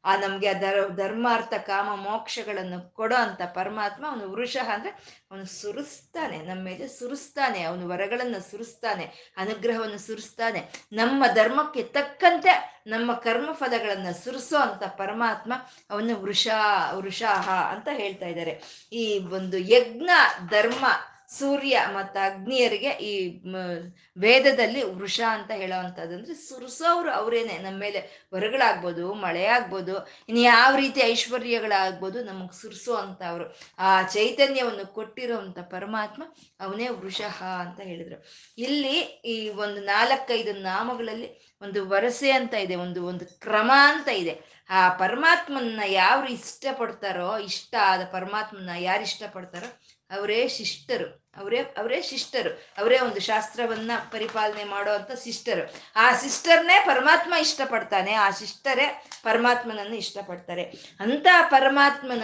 ಆ ನಮ್ಗೆ ಧರ್ಮ, ಧರ್ಮಾರ್ಥ, ಕಾಮ, ಮೋಕ್ಷಗಳನ್ನು ಕೊಡೋ ಅಂತ ಪರಮಾತ್ಮ ಅವನು ವೃಷಃ ಅಂದ್ರೆ ಅವನು ಸುರಿಸ್ತಾನೆ, ನಮ್ಮ ಮೇಲೆ ಸುರಿಸ್ತಾನೆ, ಅವನು ವರಗಳನ್ನು ಸುರಿಸ್ತಾನೆ, ಅನುಗ್ರಹವನ್ನು ಸುರಿಸ್ತಾನೆ. ನಮ್ಮ ಧರ್ಮಕ್ಕೆ ತಕ್ಕಂತೆ ನಮ್ಮ ಕರ್ಮ ಫಲಗಳನ್ನ ಸುರಿಸೋ ಅಂತ ಪರಮಾತ್ಮ ಅವನು ವೃಷ, ವೃಷಾಹ ಅಂತ ಹೇಳ್ತಾ ಇದ್ದಾರೆ. ಈ ಒಂದು ಯಜ್ಞ, ಧರ್ಮ ಸೂರ್ಯ ಮತ್ತು ಅಗ್ನಿಯರಿಗೆ ಈ ವೇದದಲ್ಲಿ ವೃಷ ಅಂತ ಹೇಳೋವಂಥದ್ದು ಅಂದ್ರೆ ಸುರಿಸೋರು ಅವರೇನೆ. ನಮ್ಮ ಮೇಲೆ ಹೊರಗಳಾಗ್ಬೋದು ಮಳೆ ಆಗ್ಬೋದು ಇನ್ನು ಯಾವ ರೀತಿ ಐಶ್ವರ್ಯಗಳಾಗ್ಬೋದು ನಮಗೆ ಸುರಿಸೋ ಅಂತ ಅವರು ಆ ಚೈತನ್ಯವನ್ನು ಕೊಟ್ಟಿರೋವಂಥ ಪರಮಾತ್ಮ ಅವನೇ ವೃಷಃ ಅಂತ ಹೇಳಿದ್ರು. ಇಲ್ಲಿ ಈ ಒಂದು ನಾಲ್ಕೈದು ನಾಮಗಳಲ್ಲಿ ಒಂದು ವರಸೆ ಅಂತ ಇದೆ, ಒಂದು ಒಂದು ಕ್ರಮ ಅಂತ ಇದೆ. ಆ ಪರಮಾತ್ಮನ್ನ ಯಾರು ಇಷ್ಟಪಡ್ತಾರೋ, ಇಷ್ಟ ಆದ ಪರಮಾತ್ಮನ ಯಾರು ಇಷ್ಟಪಡ್ತಾರೋ ಅವರೇ ಶಿಷ್ಟರು. ಅವರೇ ಅವರೇ ಶಿಷ್ಟರು. ಅವರೇ ಒಂದು ಶಾಸ್ತ್ರವನ್ನ ಪರಿಪಾಲನೆ ಮಾಡೋ ಅಂತ ಸಿಸ್ಟರು ಆ ಸಿಸ್ಟರ್ನೇ ಪರಮಾತ್ಮ ಇಷ್ಟಪಡ್ತಾನೆ. ಆ ಸಿಸ್ಟರೇ ಪರಮಾತ್ಮನನ್ನು ಇಷ್ಟಪಡ್ತಾರೆ. ಅಂತ ಪರಮಾತ್ಮನ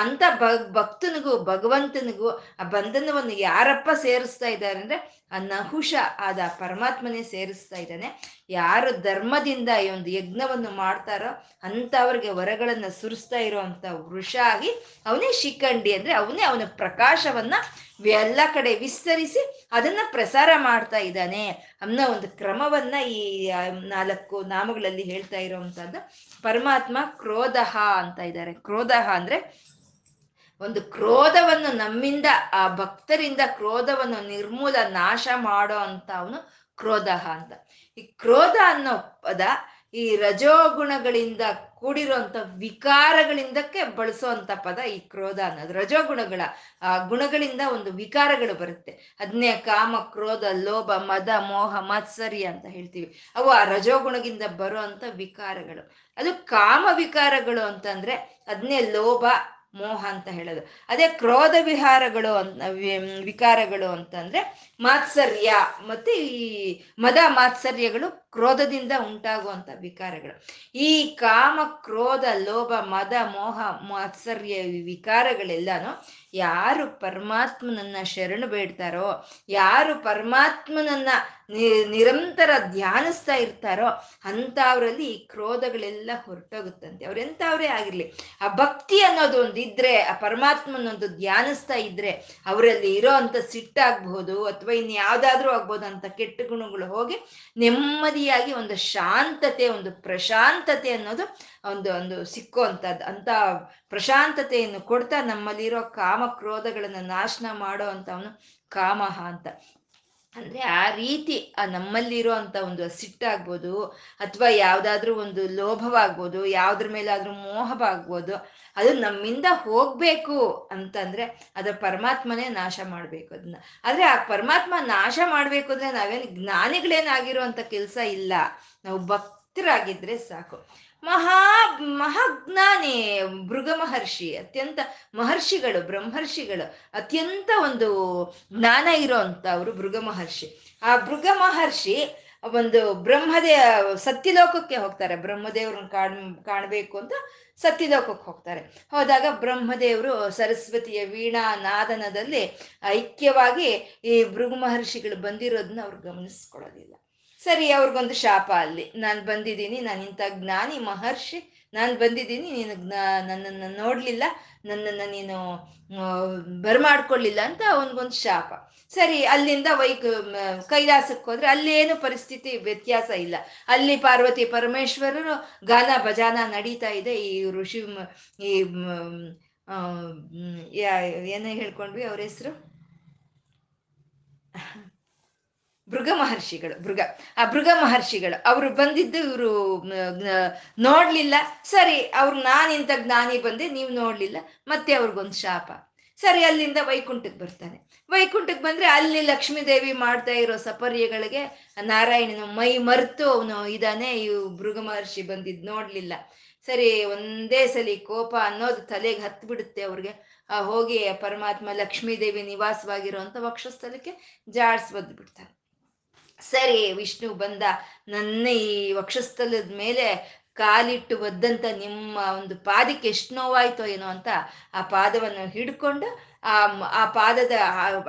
ಅಂತ ಭಕ್ತನಿಗೂ, ಭಗವಂತನಿಗೂ, ಆ ಬಂಧನವನ್ನು ಯಾರಪ್ಪ ಸೇರಿಸ್ತಾ ಇದ್ದಾರೆ ಅಂದ್ರೆ, ಆ ನಹುಷ ಆದ ಪರಮಾತ್ಮನೇ ಸೇರಿಸ್ತಾ ಇದ್ದಾನೆ. ಯಾರು ಧರ್ಮದಿಂದ ಈ ಒಂದು ಯಜ್ಞವನ್ನು ಮಾಡ್ತಾರೋ ಅಂಥವ್ರಿಗೆ ವರಗಳನ್ನ ಸುರಿಸ್ತಾ ಇರುವಂತ ವೃಷ ಆಗಿ ಅವನೇ ಶಿಖಂಡಿ ಅಂದ್ರೆ ಅವನೇ ಅವನ ಪ್ರಕಾಶವನ್ನ ಎಲ್ಲ ಕಡೆ ವಿಸ್ತರಿಸಿ ಅದನ್ನ ಪ್ರಸಾರ ಮಾಡ್ತಾ ಇದ್ದಾನೆ ಅನ್ನೋ ಒಂದು ಕ್ರಮವನ್ನ ಈ ನಾಲ್ಕು ನಾಮಗಳಲ್ಲಿ ಹೇಳ್ತಾ ಇರುವಂತಹದ್ದು. ಪರಮಾತ್ಮ ಕ್ರೋಧಹ ಅಂತ ಇದ್ದಾರೆ. ಕ್ರೋಧಹ ಅಂದ್ರೆ ಒಂದು ಕ್ರೋಧವನ್ನು ನಮ್ಮಿಂದ, ಆ ಭಕ್ತರಿಂದ ಕ್ರೋಧವನ್ನು ನಿರ್ಮೂಲ ನಾಶ ಮಾಡೋ ಅಂತ ಅವನು ಕ್ರೋಧ ಅಂತ. ಈ ಕ್ರೋಧ ಅನ್ನೋ ಪದ ಈ ರಜೋಗುಣಗಳಿಂದ ಕೂಡಿರುವಂತ ವಿಕಾರಗಳಿಂದಕ್ಕೆ ಬಳಸುವಂತ ಪದ ಈ ಕ್ರೋಧ ಅನ್ನೋದು. ರಜೋಗುಣಗಳ, ಆ, ಗುಣಗಳಿಂದ ಒಂದು ವಿಕಾರಗಳು ಬರುತ್ತೆ. ಅದನ್ನೇ ಕಾಮ, ಕ್ರೋಧ, ಲೋಭ, ಮದ, ಮೋಹ, ಮತ್ಸರಿ ಅಂತ ಹೇಳ್ತೀವಿ. ಅವು ಆ ರಜೋಗುಣದಿಂದ ಬರುವಂತ ವಿಕಾರಗಳು. ಅದು ಕಾಮ ವಿಕಾರಗಳು ಅಂತಂದ್ರೆ ಅದನ್ನೇ ಲೋಭ ಮೋಹ ಅಂತ ಹೇಳೋದು. ಅದೇ ಕ್ರೋಧ ವಿಹಾರಗಳು ಅಂತ ವಿಕಾರಗಳು ಅಂತಂದ್ರೆ ಮಾತ್ಸರ್ಯ ಮತ್ತೆ ಈ ಮದ ಮಾತ್ಸರ್ಯಗಳು ಕ್ರೋಧದಿಂದ ಉಂಟಾಗುವಂತ ವಿಕಾರಗಳು. ಈ ಕಾಮ, ಕ್ರೋಧ, ಲೋಭ, ಮದ, ಮೋಹ, ಮಾತ್ಸರ್ಯ ವಿಕಾರಗಳೆಲ್ಲಾನು ಯಾರು ಪರಮಾತ್ಮನನ್ನ ಶರಣು ಬೇಡ್ತಾರೋ, ಯಾರು ಪರಮಾತ್ಮನನ್ನ ನಿರಂತರ ಧ್ಯಾನಿಸ್ತಾ ಇರ್ತಾರೋ ಅಂಥವ್ರಲ್ಲಿ ಈ ಕ್ರೋಧಗಳೆಲ್ಲ ಹೊರಟೋಗುತ್ತಂತೆ. ಅವ್ರೆಂಥವ್ರೇ ಆಗಿರ್ಲಿ, ಆ ಭಕ್ತಿ ಅನ್ನೋದು ಒಂದು ಇದ್ರೆ ಆ ಪರಮಾತ್ಮನೊಂದು ಧ್ಯಾನಿಸ್ತಾ ಇದ್ರೆ ಅವರಲ್ಲಿ ಇರೋ ಅಂತ ಸಿಟ್ಟಾಗಬಹುದು ಅಥವಾ ಇನ್ ಯಾವ್ದಾದ್ರೂ ಆಗ್ಬೋದು ಅಂತ ಕೆಟ್ಟ ಗುಣಗಳು ಹೋಗಿ ನೆಮ್ಮದಿಯಾಗಿ ಒಂದು ಶಾಂತತೆ, ಒಂದು ಪ್ರಶಾಂತತೆ ಅನ್ನೋದು ಒಂದು ಒಂದು ಸಿಕ್ಕೋ ಅಂತದ್ದು ಅಂತ ಪ್ರಶಾಂತತೆಯನ್ನು ಕೊಡ್ತಾ ನಮ್ಮಲ್ಲಿರೋ ಕಾಮ ಕ್ರೋಧಗಳನ್ನ ನಾಶನ ಮಾಡೋ ಅಂತವನು ಕಾಮಹ ಅಂತ. ಅಂದ್ರೆ ಆ ರೀತಿ, ಆ ನಮ್ಮಲ್ಲಿರೋ ಅಂತ ಒಂದು ಸಿಟ್ಟಾಗ್ಬೋದು ಅಥವಾ ಯಾವ್ದಾದ್ರೂ ಒಂದು ಲೋಭವಾಗ್ಬೋದು ಯಾವ್ದ್ರ ಮೇಲಾದ್ರೂ ಮೋಹವಾಗ್ಬೋದು ಅದು ನಮ್ಮಿಂದ ಹೋಗ್ಬೇಕು ಅಂತಂದ್ರೆ ಅದ್ರ ಪರಮಾತ್ಮನೇ ನಾಶ ಮಾಡ್ಬೇಕು ಅದನ್ನ ಆದ್ರೆ ಆ ಪರಮಾತ್ಮ ನಾಶ ಮಾಡ್ಬೇಕು ಅಂದ್ರೆ ನಾವೇನು ಜ್ಞಾನಿಗಳೇನಾಗಿರುವಂತ ಕೆಲಸ ಇಲ್ಲ. ನಾವು ಭಕ್ತರಾಗಿದ್ರೆ ಸಾಕು. ಮಹಾ, ಮಹಾಜ್ಞಾನಿ ಮೃಗ ಮಹರ್ಷಿ ಅತ್ಯಂತ ಮಹರ್ಷಿಗಳು, ಬ್ರಹ್ಮರ್ಷಿಗಳು, ಅತ್ಯಂತ ಒಂದು ಜ್ಞಾನ ಇರೋ ಅವರು ಭೃಗ ಮಹರ್ಷಿ ಆ ಭೃಗ ಮಹರ್ಷಿ ಒಂದು ಬ್ರಹ್ಮದೇ, ಸತ್ಯಲೋಕಕ್ಕೆ ಹೋಗ್ತಾರೆ. ಬ್ರಹ್ಮದೇವ್ರನ್ನ ಕಾಣ್, ಕಾಣಬೇಕು ಅಂತ ಸತ್ಯಲೋಕಕ್ಕೆ ಹೋಗ್ತಾರೆ. ಹೋದಾಗ ಬ್ರಹ್ಮದೇವರು ಸರಸ್ವತಿಯ ವೀಣಾ ನಾದನದಲ್ಲಿ ಐಕ್ಯವಾಗಿ ಈ ಭೃಗು ಮಹರ್ಷಿಗಳು ಬಂದಿರೋದನ್ನ ಅವ್ರು ಗಮನಿಸ್ಕೊಳ್ಳೋದಿಲ್ಲ. ಸರಿ, ಅವ್ರಿಗೊಂದು ಶಾಪ ಅಲ್ಲಿ. ನಾನು ಬಂದಿದ್ದೀನಿ, ನಾನು ಇಂಥ ಜ್ಞಾನಿ ಮಹರ್ಷಿ. ನಾನು ಬಂದಿದ್ದೀನಿ, ನೀನು ನನ್ನನ್ನು ನೋಡಲಿಲ್ಲ, ನನ್ನನ್ನು ನೀನು ಬರ್ಮಾಡ್ಕೊಳ್ಳಿಲ್ಲ ಅಂತ ಅವನಿಗೊಂದು ಶಾಪ. ಸರಿ, ಅಲ್ಲಿಂದ ವೈಕ್ ಕೈಲಾಸಕ್ಕೆ ಹೋದ್ರೆ ಅಲ್ಲೇನು ಪರಿಸ್ಥಿತಿ, ವ್ಯತ್ಯಾಸ ಇಲ್ಲ. ಅಲ್ಲಿ ಪಾರ್ವತಿ ಪರಮೇಶ್ವರರು ಗಾನ ಭಜಾನ ನಡೀತಾ ಇದೆ. ಈ ಋಷಿ ಈ ಏನೇ ಹೇಳ್ಕೊಂಡ್ವಿ ಅವ್ರ ಹೆಸರು? ಭೃಗ ಮಹರ್ಷಿಗಳು ಭೃಗ ಆ ಭೃಗ ಮಹರ್ಷಿಗಳು, ಅವರು ಬಂದಿದ್ದು ಇವರು ನೋಡ್ಲಿಲ್ಲ. ಸರಿ, ಅವ್ರು ನಾನಿಂತ ಜ್ಞಾನಿ ಬಂದೆ, ನೀವು ನೋಡ್ಲಿಲ್ಲ, ಮತ್ತೆ ಅವ್ರಿಗೊಂದು ಶಾಪ. ಸರಿ, ಅಲ್ಲಿಂದ ವೈಕುಂಠಕ್ಕೆ ಬರ್ತಾನೆ. ವೈಕುಂಠಕ್ಕೆ ಬಂದ್ರೆ ಅಲ್ಲಿ ಲಕ್ಷ್ಮೀದೇವಿ ಮಾಡ್ತಾ ಇರೋ ಸಪರ್ಯಗಳಿಗೆ ನಾರಾಯಣನು ಮೈ ಮರೆತು ಅವನು ಇದಾನೆ, ಇವು ಭೃಗ ಮಹರ್ಷಿ ಬಂದಿದ್ದು ನೋಡ್ಲಿಲ್ಲ. ಸರಿ, ಒಂದೇ ಸಲಿ ಕೋಪ ಅನ್ನೋದು ತಲೆಗೆ ಹತ್ತು ಬಿಡುತ್ತೆ ಅವ್ರಿಗೆ. ಆ ಹೋಗಿ ಪರಮಾತ್ಮ ಲಕ್ಷ್ಮೀದೇವಿ ದೇವಿ ನಿವಾಸವಾಗಿರುವಂತ ವಕ್ಷಸ್ಥಲಕ್ಕೆ ಜಾಡ್ಸ್ ಬಿಡ್ತಾನೆ ಸರಿ ವಿಷ್ಣು ಬಂದ. ನನ್ನ ಈ ವಕ್ಷಸ್ಥಲದ ಮೇಲೆ ಕಾಲಿಟ್ಟು ಒದ್ದಂತ ನಿಮ್ಮ ಒಂದು ಪಾದಕ್ಕೆ ಎಷ್ಟು ನೋವಾಯ್ತೋ ಏನೋ ಅಂತ ಆ ಪಾದವನ್ನು ಹಿಡ್ಕೊಂಡು ಆ ಆ ಪಾದದ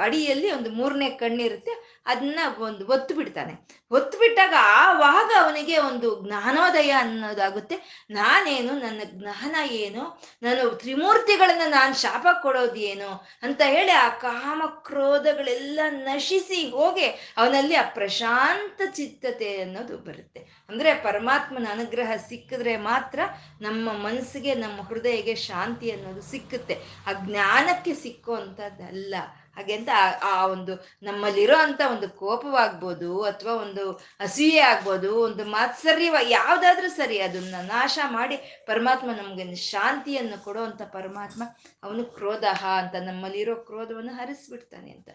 ಅಡಿಯಲ್ಲಿ ಒಂದು ಮೂರನೇ ಕಣ್ಣಿರುತ್ತೆ ಅದನ್ನ ಒಂದು ಒತ್ತು ಬಿಡ್ತಾನೆ. ಒತ್ತು ಬಿಟ್ಟಾಗ ಆವಾಗ ಅವನಿಗೆ ಒಂದು ಜ್ಞಾನೋದಯ ಅನ್ನೋದಾಗುತ್ತೆ. ನಾನೇನು, ನನ್ನ ಜ್ಞಾನ ಏನು, ನಾನು ತ್ರಿಮೂರ್ತಿಗಳನ್ನ ನಾನು ಶಾಪ ಕೊಡೋದು ಏನು ಅಂತ ಹೇಳಿ ಆ ಕಾಮ ಕ್ರೋಧಗಳೆಲ್ಲ ನಶಿಸಿ ಹೋಗಿ ಅವನಲ್ಲಿ ಆ ಪ್ರಶಾಂತ ಚಿತ್ತತೆ ಅನ್ನೋದು ಬರುತ್ತೆ. ಅಂದ್ರೆ ಪರಮಾತ್ಮನ ಅನುಗ್ರಹ ಸಿಕ್ಕಿದ್ರೆ ಮಾತ್ರ ನಮ್ಮ ಮನಸ್ಸಿಗೆ, ನಮ್ಮ ಹೃದಯಕ್ಕೆ ಶಾಂತಿ ಅನ್ನೋದು ಸಿಕ್ಕುತ್ತೆ. ಆ ಜ್ಞಾನಕ್ಕೆ ಸಿಕ್ಕುವಂಥದ್ದಲ್ಲ ಹಾಗೆ ಅಂತ ಆ ಒಂದು ನಮ್ಮಲ್ಲಿರೋ ಅಂತ ಒಂದು ಕೋಪವಾಗ್ಬೋದು ಅಥವಾ ಒಂದು ಅಸೂಯೆ ಆಗ್ಬೋದು, ಒಂದು ಮಾತ್ಸರ್ಯವ ಯಾವ್ದಾದ್ರೂ ಸರಿ ಅದನ್ನ ನಾಶ ಮಾಡಿ ಪರಮಾತ್ಮ ನಮ್ಗೆ ಶಾಂತಿಯನ್ನು ಕೊಡುವಂತ ಪರಮಾತ್ಮ ಅವನು ಕ್ರೋಧ ಅಂತ ನಮ್ಮಲ್ಲಿರೋ ಕ್ರೋಧವನ್ನು ಹರಿಸ್ಬಿಡ್ತಾನೆ ಅಂತ.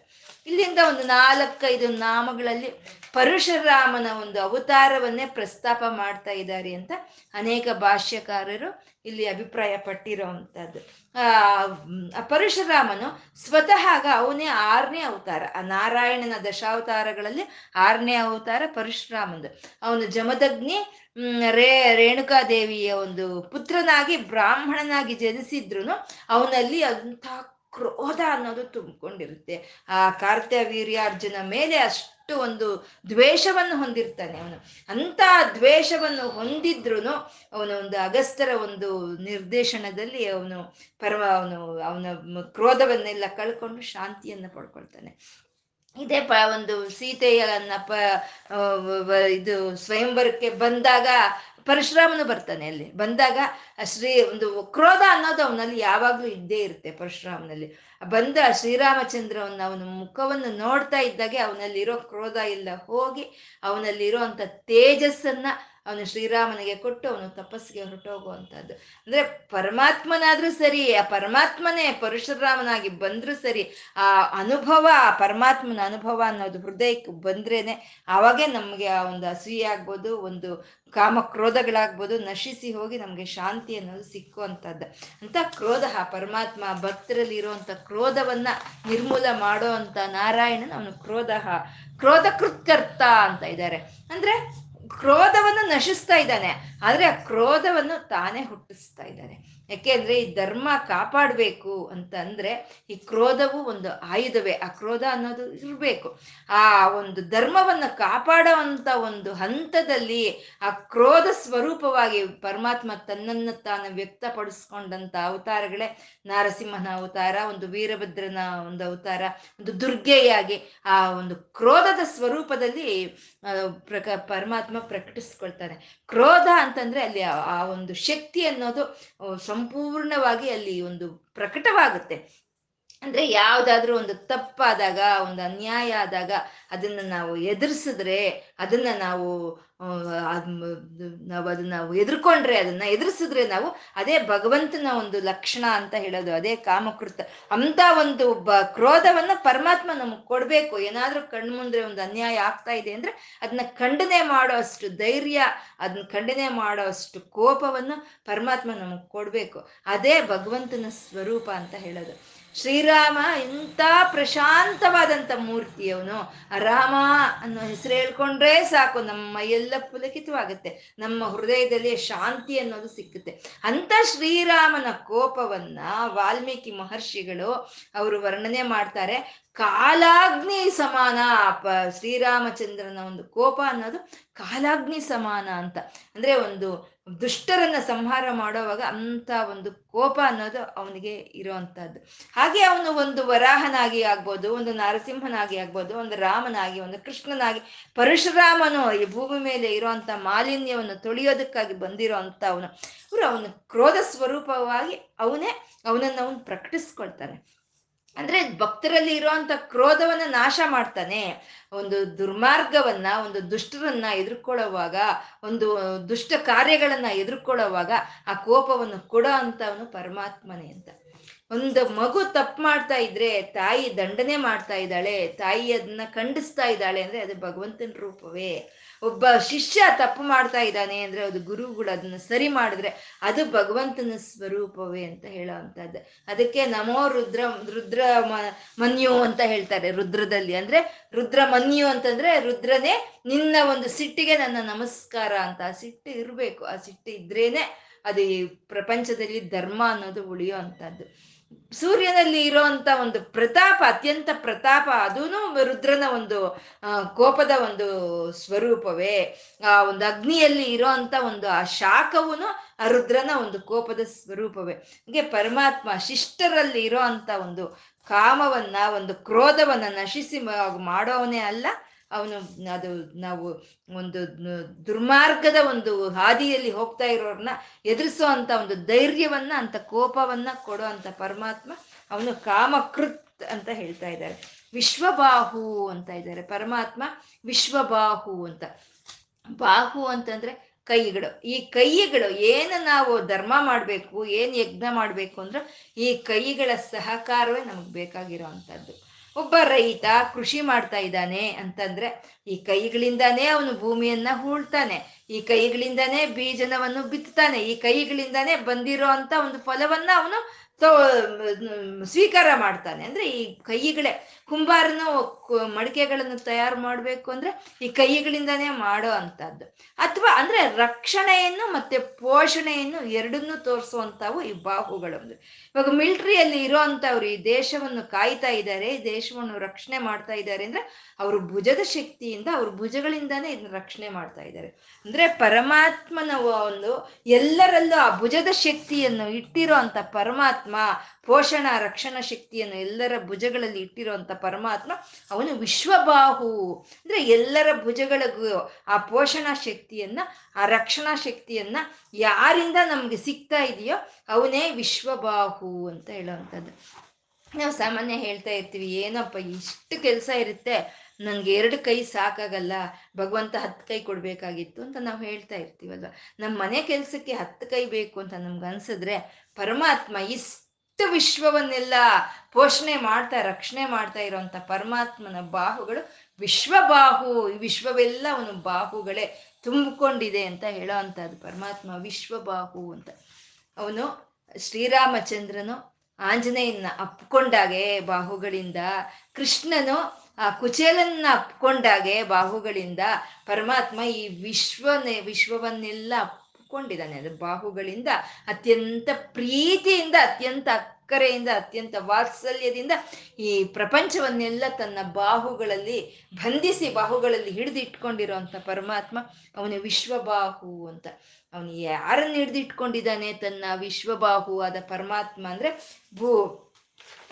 ಇಲ್ಲಿಂದ ಒಂದು ನಾಲ್ಕೈದು ನಾಮಗಳಲ್ಲಿ ಪರಶುರಾಮನ ಒಂದು ಅವತಾರವನ್ನೇ ಪ್ರಸ್ತಾಪ ಮಾಡ್ತಾ ಇದ್ದಾರೆ ಅಂತ ಅನೇಕ ಭಾಷ್ಯಕಾರರು ಇಲ್ಲಿ ಅಭಿಪ್ರಾಯ ಪಟ್ಟಿರೋ ಅಂಥದ್ದು ಪರಶುರಾಮನು ಸ್ವತಃ ಅವನೇ ಆರನೇ ಅವತಾರ. ಆ ನಾರಾಯಣನ ದಶಾವತಾರಗಳಲ್ಲಿ ಆರನೇ ಅವತಾರ ಪರಶುರಾಮಂದು. ಅವನು ಜಮದಗ್ನಿ ರೇ, ರೇಣುಕಾದೇವಿಯ ಒಂದು ಪುತ್ರನಾಗಿ, ಬ್ರಾಹ್ಮಣನಾಗಿ ಜನಿಸಿದ್ರು ಅವನಲ್ಲಿ ಅಂಥ ಕ್ರೋಧ ಅನ್ನೋದು ತುಂಬಿಕೊಂಡಿರುತ್ತೆ. ಆ ಕಾರ್ತ್ಯ ವೀರ್ಯಾರ್ಜುನ ಮೇಲೆ ಅಷ್ಟು ಒಂದು ದ್ವೇಷವನ್ನು ಹೊಂದಿರ್ತಾನೆ ಅವನು. ಅಂತ ದ್ವೇಷವನ್ನು ಹೊಂದಿದ್ರು ಅವನ ಒಂದು ಅಗಸ್ತರ ಒಂದು ನಿರ್ದೇಶನದಲ್ಲಿ ಅವನು ಪರಮ, ಅವನು, ಅವನ ಕ್ರೋಧವನ್ನೆಲ್ಲ ಕಳ್ಕೊಂಡು ಶಾಂತಿಯನ್ನು ಪಡ್ಕೊಳ್ತಾನೆ. ಇದೇ ಪ, ಒಂದು ಸೀತೆಯನ್ನ ಪ ಇದು ಸ್ವಯಂವರಕ್ಕೆ ಬಂದಾಗ ಪರಶುರಾಮನು ಬರ್ತಾನೆ ಅಲ್ಲಿ. ಬಂದಾಗ ಶ್ರೀ ಒಂದು ಕ್ರೋಧ ಅನ್ನೋದು ಅವನಲ್ಲಿ ಯಾವಾಗ್ಲೂ ಇದ್ದೇ ಇರುತ್ತೆ ಪರಶುರಾಮನಲ್ಲಿ. ಬಂದ ಶ್ರೀರಾಮಚಂದ್ರವನ್ನ ಅವನ ಮುಖವನ್ನು ನೋಡ್ತಾ ಇದ್ದಾಗೆ ಅವನಲ್ಲಿರೋ ಕ್ರೋಧ ಎಲ್ಲ ಹೋಗಿ ಅವನಲ್ಲಿರೋ ಅಂತ ತೇಜಸ್ಸನ್ನ ಅವನು ಶ್ರೀರಾಮನಿಗೆ ಕೊಟ್ಟು ಅವನು ತಪಸ್ಸಿಗೆ ಹೊರಟೋಗುವಂಥದ್ದು. ಅಂದ್ರೆ ಪರಮಾತ್ಮನಾದರೂ ಸರಿ, ಆ ಪರಮಾತ್ಮನೇ ಪರಶುರಾಮನಾಗಿ ಬಂದರೂ ಸರಿ, ಆ ಅನುಭವ, ಆ ಪರಮಾತ್ಮನ ಅನುಭವ ಅನ್ನೋದು ಹೃದಯಕ್ಕೆ ಬಂದ್ರೇನೆ ಆವಾಗೇ ನಮಗೆ ಆ ಒಂದು ಅಸೂಯೆ ಆಗ್ಬೋದು, ಒಂದು ಕಾಮ ಕ್ರೋಧಗಳಾಗ್ಬೋದು ನಶಿಸಿ ಹೋಗಿ ನಮಗೆ ಶಾಂತಿ ಅನ್ನೋದು ಸಿಕ್ಕುವಂಥದ್ದು. ಅಂತ ಕ್ರೋಧ ಪರಮಾತ್ಮ ಭಕ್ತರಲ್ಲಿ ಇರುವಂತ ಕ್ರೋಧವನ್ನ ನಿರ್ಮೂಲ ಮಾಡೋ ಅಂತ ನಾರಾಯಣನ ಅವನು ಕ್ರೋಧ ಕ್ರೋಧ ಕೃತ್ಕರ್ತ ಅಂತ ಇದ್ದಾರೆ. ಅಂದ್ರೆ ಕ್ರೋಧವನ್ನು ನಶಿಸ್ತಾ ಇದ್ದಾನೆ. ಆದರೆ ಆ ಕ್ರೋಧವನ್ನು ತಾನೇ ಹುಟ್ಟಿಸ್ತಾ ಇದ್ದಾನೆ. ಯಾಕೆಂದ್ರೆ ಈ ಧರ್ಮ ಕಾಪಾಡಬೇಕು ಅಂತ ಅಂದ್ರೆ ಈ ಕ್ರೋಧವು ಒಂದು ಆಯುಧವೇ. ಆ ಕ್ರೋಧ ಅನ್ನೋದು ಇರಬೇಕು. ಆ ಒಂದು ಧರ್ಮವನ್ನು ಕಾಪಾಡುವಂತ ಒಂದು ಹಂತದಲ್ಲಿ ಆ ಕ್ರೋಧ ಸ್ವರೂಪವಾಗಿ ಪರಮಾತ್ಮ ತನ್ನನ್ನು ತಾನು ವ್ಯಕ್ತಪಡಿಸ್ಕೊಂಡಂತ ಅವತಾರಗಳೇ. ನಾರಸಿಂಹನ ಅವತಾರ, ಒಂದು ವೀರಭದ್ರನ ಒಂದು ಅವತಾರ, ಒಂದು ದುರ್ಗೆಯಾಗಿ ಆ ಒಂದು ಕ್ರೋಧದ ಸ್ವರೂಪದಲ್ಲಿ ಪ್ರಕ, ಪರಮಾತ್ಮ ಪ್ರಕಟಿಸ್ಕೊಳ್ತಾರೆ. ಕ್ರೋಧ ಅಂತಂದ್ರೆ ಅಲ್ಲಿ ಆ ಒಂದು ಶಕ್ತಿ ಅನ್ನೋದು ಸಂಪೂರ್ಣವಾಗಿ ಅಲ್ಲಿ ಒಂದು ಪ್ರಕಟವಾಗುತ್ತೆ. ಅಂದ್ರೆ ಯಾವ್ದಾದ್ರೂ ಒಂದು ತಪ್ಪಾದಾಗ, ಒಂದು ಅನ್ಯಾಯ ಆದಾಗ ಅದನ್ನ ನಾವು ಎದುರಿಸಿದ್ರೆ, ಅದನ್ನ ನಾವು ನಾವು ಅದನ್ನ ನಾವು ಎದುರ್ಕೊಂಡ್ರೆ ಅದನ್ನ ಎದುರಿಸಿದ್ರೆ ನಾವು ಅದೇ ಭಗವಂತನ ಒಂದು ಲಕ್ಷಣ ಅಂತ ಹೇಳೋದು, ಅದೇ ಕಾಮಕೃತ. ಅಂತ ಒಂದು ಬ ಕ್ರೋಧವನ್ನ ಪರಮಾತ್ಮ ನಮಗ್ ಕೊಡ್ಬೇಕು. ಏನಾದ್ರೂ ಮುಂದೆ ಒಂದು ಅನ್ಯಾಯ ಆಗ್ತಾ ಇದೆ ಅಂದ್ರೆ ಅದನ್ನ ಖಂಡನೆ ಮಾಡೋ ಅಷ್ಟು ಧೈರ್ಯ ಅದನ್ನ ಖಂಡನೆ ಮಾಡೋ ಅಷ್ಟು ಕೋಪವನ್ನು ಪರಮಾತ್ಮ ನಮಗ್ ಕೊಡ್ಬೇಕು. ಅದೇ ಭಗವಂತನ ಸ್ವರೂಪ ಅಂತ ಹೇಳೋದು. ಶ್ರೀರಾಮ ಎಂತ ಪ್ರಶಾಂತವಾದಂಥ ಮೂರ್ತಿ ಅವನು ರಾಮ ಅನ್ನೋ ಹೆಸರು ಹೇಳ್ಕೊಂಡ್ರೆ ಸಾಕು, ನಮ್ಮ ಎಲ್ಲ ಪುಲಕಿತವಾಗುತ್ತೆ, ನಮ್ಮ ಹೃದಯದಲ್ಲಿ ಶಾಂತಿ ಅನ್ನೋದು ಸಿಕ್ಕುತ್ತೆ. ಅಂತ ಶ್ರೀರಾಮನ ಕೋಪವನ್ನ ವಾಲ್ಮೀಕಿ ಮಹರ್ಷಿಗಳು ಅವರು ವರ್ಣನೆ ಮಾಡ್ತಾರೆ. ಕಾಲಾಗ್ನಿ ಸಮಾನ ಪ ಶ್ರೀರಾಮಚಂದ್ರನ ಒಂದು ಕೋಪ ಅನ್ನೋದು ಕಾಲಾಗ್ನಿ ಸಮಾನ ಅಂತ. ಅಂದ್ರೆ ಒಂದು ದುಷ್ಟರನ್ನ ಸಂಹಾರ ಮಾಡೋವಾಗ ಅಂತ ಒಂದು ಕೋಪ ಅನ್ನೋದು ಅವನಿಗೆ ಇರುವಂತಹದ್ದು ಹಾಗೆ ಅವನು ಒಂದು ವರಾಹನಾಗಿ ಆಗ್ಬೋದು, ಒಂದು ನರಸಿಂಹನಾಗಿ ಆಗ್ಬೋದು, ಒಂದು ರಾಮನಾಗಿ, ಒಂದು ಕೃಷ್ಣನಾಗಿ, ಪರಶುರಾಮನು ಈ ಭೂಮಿ ಮೇಲೆ ಇರುವಂತ ಮಾಲಿನ್ಯವನ್ನು ತೊಳೆಯೋದಕ್ಕಾಗಿ ಬಂದಿರೋ ಅಂತ ಅವನು. ಅವರು ಅವನು ಕ್ರೋಧ ಸ್ವರೂಪವಾಗಿ ಅವನೇ ಅವನನ್ನು ಅವನು ಪ್ರಕಟಿಸ್ಕೊಳ್ತಾನೆ ಅಂದ್ರೆ ಭಕ್ತರಲ್ಲಿ ಇರುವಂತ ಕ್ರೋಧವನ್ನ ನಾಶ ಮಾಡ್ತಾನೆ. ಒಂದು ದುರ್ಮಾರ್ಗವನ್ನ, ಒಂದು ದುಷ್ಟರನ್ನ ಎದುರ್ಕೊಳ್ಳೋವಾಗ, ಒಂದು ದುಷ್ಟ ಕಾರ್ಯಗಳನ್ನ ಎದುರ್ಕೊಳ್ಳೋವಾಗ ಆ ಕೋಪವನ್ನು ಕೊಡೋ ಅಂತವನು ಪರಮಾತ್ಮನೇ ಅಂತ. ಒಂದು ಮಗು ತಪ್ಪು ಮಾಡ್ತಾ ಇದ್ರೆ, ತಾಯಿ ದಂಡನೆ ಮಾಡ್ತಾ ಇದ್ದಾಳೆ ತಾಯಿ ಅದನ್ನ ಖಂಡಿಸ್ತಾ ಇದ್ದಾಳೆ ಅಂದ್ರೆ ಅದು ಭಗವಂತನ ರೂಪವೇ. ಒಬ್ಬ ಶಿಷ್ಯ ತಪ್ಪು ಮಾಡ್ತಾ ಇದ್ದಾನೆ ಅಂದ್ರೆ ಅದು ಗುರುಗಳು ಅದನ್ನ ಸರಿ ಮಾಡಿದ್ರೆ ಅದು ಭಗವಂತನ ಸ್ವರೂಪವೇ ಅಂತ ಹೇಳೋ ಅಂತದ್ದು ಅದಕ್ಕೆ ನಮೋ ರುದ್ರ ರುದ್ರ ಮನ್ಯು ಅಂತ ಹೇಳ್ತಾರೆ ರುದ್ರದಲ್ಲಿ. ಅಂದ್ರೆ ರುದ್ರ ಮನ್ಯು ಅಂತಂದ್ರೆ ರುದ್ರನೇ ನಿನ್ನ ಒಂದು ಸಿಟ್ಟಿಗೆ ನನ್ನ ನಮಸ್ಕಾರ ಅಂತ. ಆ ಸಿಟ್ಟು ಇರಬೇಕು. ಆ ಸಿಟ್ಟು ಇದ್ರೇನೆ ಅದು ಈ ಪ್ರಪಂಚದಲ್ಲಿ ಧರ್ಮ ಅನ್ನೋದು ಉಳಿಯೋ ಅಂತದ್ದು ಸೂರ್ಯನಲ್ಲಿ ಇರೋಂಥ ಒಂದು ಪ್ರತಾಪ, ಅತ್ಯಂತ ಪ್ರತಾಪ ಅದೂ ರುದ್ರನ ಒಂದು ಕೋಪದ ಒಂದು ಸ್ವರೂಪವೇ. ಆ, ಒಂದು ಅಗ್ನಿಯಲ್ಲಿ ಇರೋಂಥ ಒಂದು ಆ ಶಾಖವೂ ಆ ರುದ್ರನ ಒಂದು ಕೋಪದ ಸ್ವರೂಪವೇ. ಹೀಗೆ ಪರಮಾತ್ಮ ಶಿಷ್ಟರಲ್ಲಿ ಇರೋ ಅಂತ ಒಂದು ಕಾಮವನ್ನ, ಒಂದು ಕ್ರೋಧವನ್ನ ನಶಿಸಿ ಮಾಡೋವನೇ ಅಲ್ಲ ಅವನು ಅದು ನಾವು ಒಂದು ದುರ್ಮಾರ್ಗದ ಒಂದು ಹಾದಿಯಲ್ಲಿ ಹೋಗ್ತಾ ಇರೋರನ್ನ ಎದುರಿಸೋ ಅಂತ ಒಂದು ಧೈರ್ಯವನ್ನ, ಅಂತ ಕೋಪವನ್ನ ಕೊಡೋ ಅಂತ ಪರಮಾತ್ಮ ಅವನು ಕಾಮಕೃತ್ ಅಂತ ಹೇಳ್ತಾ ಇದ್ದಾರೆ. ವಿಶ್ವಬಾಹು ಅಂತ ಇದ್ದಾರೆ. ಪರಮಾತ್ಮ ವಿಶ್ವಬಾಹು ಅಂತ. ಬಾಹು ಅಂತಂದ್ರೆ ಕೈಗಳು. ಈ ಕೈಗಳು ಏನು ನಾವು ಧರ್ಮ ಮಾಡಬೇಕು, ಏನು ಯಜ್ಞ ಮಾಡಬೇಕು ಅಂದ್ರೆ ಈ ಕೈಗಳ ಸಹಕಾರವೇ ನಮಗೆ ಬೇಕಾಗಿರೋ ಅಂಥದ್ದು. ಒಬ್ಬ ರೈತ ಕೃಷಿ ಮಾಡ್ತಾ ಇದ್ದಾನೆ ಅಂತಂದ್ರೆ ಈ ಕೈಗಳಿಂದಾನೇ ಅವನು ಭೂಮಿಯನ್ನ ಹೂಳ್ತಾನೆ. ಈ ಕೈಗಳಿಂದಾನೇ ಬೀಜನವನ್ನು ಬಿತ್ತಾನೆ ಈ ಕೈಗಳಿಂದಾನೇ ಬಂದಿರೋ ಅಂತ ಒಂದು ಫಲವನ್ನ ಅವನು ತೋ ಸ್ವೀಕಾರ ಮಾಡ್ತಾನೆ. ಅಂದ್ರೆ ಈ ಕೈಗಳೇ ಕುಂಬಾರನು ಮಡಿಕೆಗಳನ್ನು ತಯಾರು ಮಾಡಬೇಕು ಅಂದ್ರೆ ಈ ಕೈಗಳಿಂದನೇ ಮಾಡೋ ಅಂತದ್ದು ಅಥವಾ ಅಂದ್ರೆ ರಕ್ಷಣೆಯನ್ನು ಮತ್ತೆ ಪೋಷಣೆಯನ್ನು ಎರಡನ್ನೂ ತೋರಿಸುವಂತವು ಈ ಬಾಹುಗಳು ಅಂದ್ರೆ ಇವಾಗ ಮಿಲ್ಟ್ರಿಯಲ್ಲಿ ಇರೋಂಥವ್ರು ಈ ದೇಶವನ್ನು ಕಾಯ್ತಾ ಇದ್ದಾರೆ, ಈ ದೇಶವನ್ನು ರಕ್ಷಣೆ ಮಾಡ್ತಾ ಇದ್ದಾರೆ ಅಂದ್ರೆ ಅವರು ಭುಜದ ಶಕ್ತಿಯಿಂದ, ಅವ್ರ ಭುಜಗಳಿಂದಾನೇ ಇದನ್ನ ರಕ್ಷಣೆ ಮಾಡ್ತಾ ಇದ್ದಾರೆ. ಅಂದ್ರೆ ಪರಮಾತ್ಮನ ಒಂದು ಎಲ್ಲರಲ್ಲೂ ಆ ಭುಜದ ಶಕ್ತಿಯನ್ನು ಇಟ್ಟಿರೋ ಅಂತ ಪರಮಾತ್ಮ, ಪೋಷಣ, ರಕ್ಷಣಾ ಶಕ್ತಿಯನ್ನು ಎಲ್ಲರ ಭುಜಗಳಲ್ಲಿ ಇಟ್ಟಿರುವಂತ ಪರಮಾತ್ಮ ಅವನು ವಿಶ್ವಬಾಹು. ಅಂದ್ರೆ ಎಲ್ಲರ ಭುಜಗಳಿಗೂ ಆ ಪೋಷಣಾ ಶಕ್ತಿಯನ್ನ, ಆ ರಕ್ಷಣಾ ಶಕ್ತಿಯನ್ನ ಯಾರಿಂದ ನಮ್ಗೆ ಸಿಗ್ತಾ ಇದೆಯೋ ಅವನೇ ವಿಶ್ವಬಾಹು ಅಂತ ಹೇಳುವಂಥದ್ದು. ನಾವು ಸಾಮಾನ್ಯ ಹೇಳ್ತಾ ಇರ್ತೀವಿ, ಏನಪ್ಪ ಇಷ್ಟು ಕೆಲಸ ಇರುತ್ತೆ, ನನ್ಗೆ ಎರಡು ಕೈ ಸಾಕಾಗಲ್ಲ, ಭಗವಂತ ಹತ್ತು ಕೈ ಕೊಡ್ಬೇಕಾಗಿತ್ತು ಅಂತ ನಾವು ಹೇಳ್ತಾ ಇರ್ತೀವಲ್ವ? ನಮ್ಮ ಮನೆ ಕೆಲಸಕ್ಕೆ ಹತ್ತು ಕೈ ಬೇಕು ಅಂತ ನಮ್ಗೆ ಅನ್ಸಿದ್ರೆ ಪರಮಾತ್ಮ ಇಷ್ಟು ವಿಶ್ವವನ್ನೆಲ್ಲ ಪೋಷಣೆ ಮಾಡ್ತಾ, ರಕ್ಷಣೆ ಮಾಡ್ತಾ ಇರುವಂತ ಪರಮಾತ್ಮನ ಬಾಹುಗಳು ವಿಶ್ವಬಾಹು ವಿಶ್ವವೆಲ್ಲ ಅವನು ಬಾಹುಗಳೇ ತುಂಬಿಕೊಂಡಿದೆ ಅಂತ ಹೇಳೋ ಅಂತದ್ದು ಪರಮಾತ್ಮ ವಿಶ್ವಬಾಹು ಅಂತ. ಅವನು ಶ್ರೀರಾಮಚಂದ್ರನು ಆಂಜನೇಯನ್ನ ಅಪ್ಕೊಂಡಾಗೆ ಬಾಹುಗಳಿಂದ, ಕೃಷ್ಣನು ಆ ಕುಚೇಲನ್ನ ಅಪ್ಕೊಂಡಾಗೆ ಬಾಹುಗಳಿಂದ, ಪರಮಾತ್ಮ ಈ ವಿಶ್ವನೇ, ವಿಶ್ವವನ್ನೆಲ್ಲ ಅಪ್ಕೊಂಡಿದ್ದಾನೆ ಅದು ಬಾಹುಗಳಿಂದ ಅತ್ಯಂತ ಪ್ರೀತಿಯಿಂದ, ಅತ್ಯಂತ ಅಕ್ಕರೆಯಿಂದ, ಅತ್ಯಂತ ವಾತ್ಸಲ್ಯದಿಂದ ಈ ಪ್ರಪಂಚವನ್ನೆಲ್ಲ ತನ್ನ ಬಾಹುಗಳಲ್ಲಿ ಬಂಧಿಸಿ, ಬಾಹುಗಳಲ್ಲಿ ಹಿಡಿದು ಇಟ್ಕೊಂಡಿರೋಂಥ ಪರಮಾತ್ಮ ಅವನು ವಿಶ್ವಬಾಹು ಅಂತ. ಅವನು ಯಾರನ್ನು ಹಿಡಿದಿಟ್ಕೊಂಡಿದ್ದಾನೆ? ತನ್ನ ವಿಶ್ವಬಾಹು ಆದ ಪರಮಾತ್ಮ ಅಂದ್ರೆ ಭೂ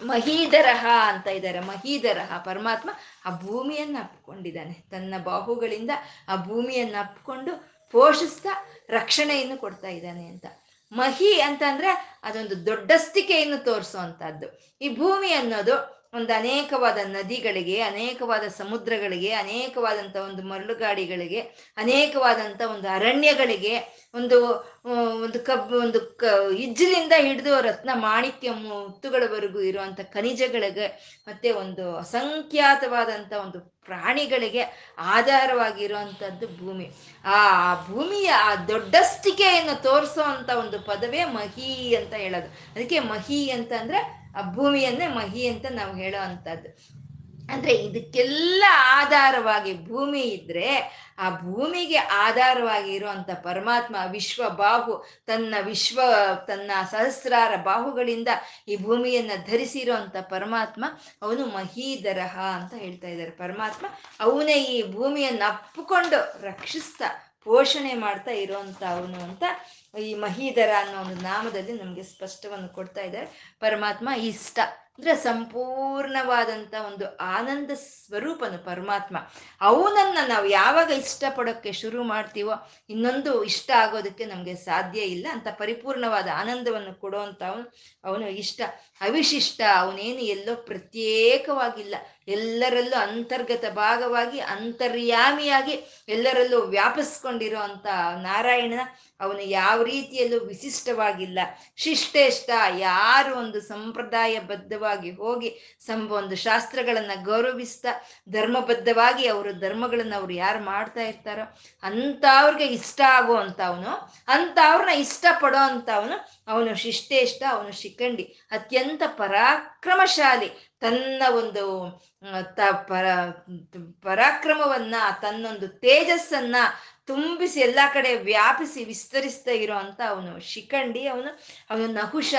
ಮಹೀಧರಹ ಅಂತ ಇದ್ದಾರೆ. ಮಹೀಧರಹ ಪರಮಾತ್ಮ ಆ ಭೂಮಿಯನ್ನು ಅಪ್ಕೊಂಡಿದ್ದಾನೆ. ತನ್ನ ಬಾಹುಗಳಿಂದ ಆ ಭೂಮಿಯನ್ನು ಅಪ್ಕೊಂಡು ಪೋಷಿಸ್ತಾ ರಕ್ಷಣೆಯನ್ನು ಕೊಡ್ತಾ ಇದ್ದಾನೆ ಅಂತ. ಮಹಿ ಅಂತ ಅಂದ್ರೆ ಅದೊಂದು ದೊಡ್ಡಸ್ತಿಕೆಯನ್ನು ತೋರಿಸುವಂತಹದ್ದು. ಈ ಭೂಮಿ ಅನ್ನೋದು ಒಂದು ಅನೇಕವಾದ ನದಿಗಳಿಗೆ, ಅನೇಕವಾದ ಸಮುದ್ರಗಳಿಗೆ ಅನೇಕವಾದಂಥ ಒಂದು ಮರಳುಗಾಡಿಗಳಿಗೆ ಅನೇಕವಾದಂಥ ಒಂದು ಅರಣ್ಯಗಳಿಗೆ, ಒಂದು ಒಂದು ಕಬ್ಬು ಒಂದು ಕ ಇಜ್ಜಲಿಂದ ಹಿಡಿದು ರತ್ನ ಮಾಣಿಕ್ಯ ಮುತ್ತುಗಳವರೆಗೂ ಇರುವಂಥ ಖನಿಜಗಳಿಗೆ, ಮತ್ತೆ ಒಂದು ಅಸಂಖ್ಯಾತವಾದಂಥ ಒಂದು ಪ್ರಾಣಿಗಳಿಗೆ ಆಧಾರವಾಗಿರುವಂಥದ್ದು ಭೂಮಿ. ಆ ಭೂಮಿಯ ಆ ದೊಡ್ಡಸ್ತಿಕೆಯನ್ನು ತೋರಿಸೋ ಅಂತ ಒಂದು ಪದವೇ ಮಹಿ ಅಂತ ಹೇಳೋದು. ಅದಕ್ಕೆ ಮಹಿ ಅಂತ ಆ ಭೂಮಿಯನ್ನೇ ಮಹಿ ಅಂತ ನಾವು ಹೇಳೋ ಅಂಥದ್ದು. ಅಂದ್ರೆ ಇದಕ್ಕೆಲ್ಲ ಆಧಾರವಾಗಿ ಭೂಮಿ ಇದ್ರೆ ಆ ಭೂಮಿಗೆ ಆಧಾರವಾಗಿ ಇರುವಂತ ಪರಮಾತ್ಮ ವಿಶ್ವ ಬಾಹು ತನ್ನ ವಿಶ್ವ, ತನ್ನ ಸಹಸ್ರಾರ ಬಾಹುಗಳಿಂದ ಈ ಭೂಮಿಯನ್ನ ಧರಿಸಿರುವಂತ ಪರಮಾತ್ಮ ಅವನು ಮಹೀಧರಹ ಅಂತ ಹೇಳ್ತಾ ಇದ್ದಾರೆ. ಪರಮಾತ್ಮ ಅವನೇ ಈ ಭೂಮಿಯನ್ನು ಅಪ್ಪಿಕೊಂಡು ರಕ್ಷಿಸ್ತಾ ಪೋಷಣೆ ಮಾಡ್ತಾ ಇರೋಂಥ ಅವನು ಅಂತ ಈ ಮಹೀಧರ ಅನ್ನೋ ಒಂದು ನಾಮದಲ್ಲಿ ನಮಗೆ ಸ್ಪಷ್ಟವನ್ನು ಕೊಡ್ತಾ ಇದ್ದಾರೆ ಪರಮಾತ್ಮ ಇಷ್ಟ. ಅಂದ್ರೆ ಸಂಪೂರ್ಣವಾದಂಥ ಒಂದು ಆನಂದ ಸ್ವರೂಪನು ಪರಮಾತ್ಮ. ಅವನನ್ನ ನಾವು ಯಾವಾಗ ಇಷ್ಟಪಡೋಕ್ಕೆ ಶುರು ಮಾಡ್ತೀವೋ, ಇನ್ನೊಂದು ಇಷ್ಟ ಆಗೋದಕ್ಕೆ ನಮಗೆ ಸಾಧ್ಯ ಇಲ್ಲ ಅಂತ ಪರಿಪೂರ್ಣವಾದ ಆನಂದವನ್ನು ಕೊಡುವಂತ ಅವನು ಅವನು ಇಷ್ಟ. ಅವಿಶಿಷ್ಟ, ಅವನೇನು ಎಲ್ಲೋ ಪ್ರತ್ಯೇಕವಾಗಿಲ್ಲ. ಎಲ್ಲರಲ್ಲೂ ಅಂತರ್ಗತ ಭಾಗವಾಗಿ, ಅಂತರ್ಯಾಮಿಯಾಗಿ ಎಲ್ಲರಲ್ಲೂ ವ್ಯಾಪಿಸ್ಕೊಂಡಿರೋ ಅಂತ ನಾರಾಯಣನ ಅವನು ಯಾವ ರೀತಿಯಲ್ಲೂ ವಿಶಿಷ್ಟವಾಗಿಲ್ಲ. ಶಿಷ್ಟೇಷ್ಟ ಯಾರು ಒಂದು ಸಂಪ್ರದಾಯಬದ್ಧವಾಗಿ ಹೋಗಿ ಸಂಬ ಒಂದು ಶಾಸ್ತ್ರಗಳನ್ನ ಗೌರವಿಸ್ತಾ ಧರ್ಮಬದ್ಧವಾಗಿ ಅವರು ಧರ್ಮಗಳನ್ನ ಅವ್ರು ಯಾರು ಮಾಡ್ತಾ ಇರ್ತಾರೋ ಅಂಥವ್ರಿಗೆ ಇಷ್ಟ ಆಗೋ ಅಂತ ಅವನು ಅಂತ ಅವ್ರನ್ನ ಇಷ್ಟ ಪಡೋ ಅಂತ ಅವನು ಅವನು ಶಿಷ್ಟೇಷ್ಟ, ಅವನು ಶಿಖಂಡಿ, ಅತ್ಯಂತ ಪರಾಕ್ರಮಶಾಲಿ ತನ್ನ ಒಂದು ತ, ಪರ, ಪರಾಕ್ರಮವನ್ನ, ತನ್ನೊಂದು ತೇಜಸ್ಸನ್ನ ತುಂಬಿಸಿ ಎಲ್ಲ ಕಡೆ ವ್ಯಾಪಿಸಿ ವಿಸ್ತರಿಸ್ತಾ ಇರೋ ಅಂತ ಅವನು ಶಿಖಂಡಿ. ಅವನು ಅವನು ನಹುಷ.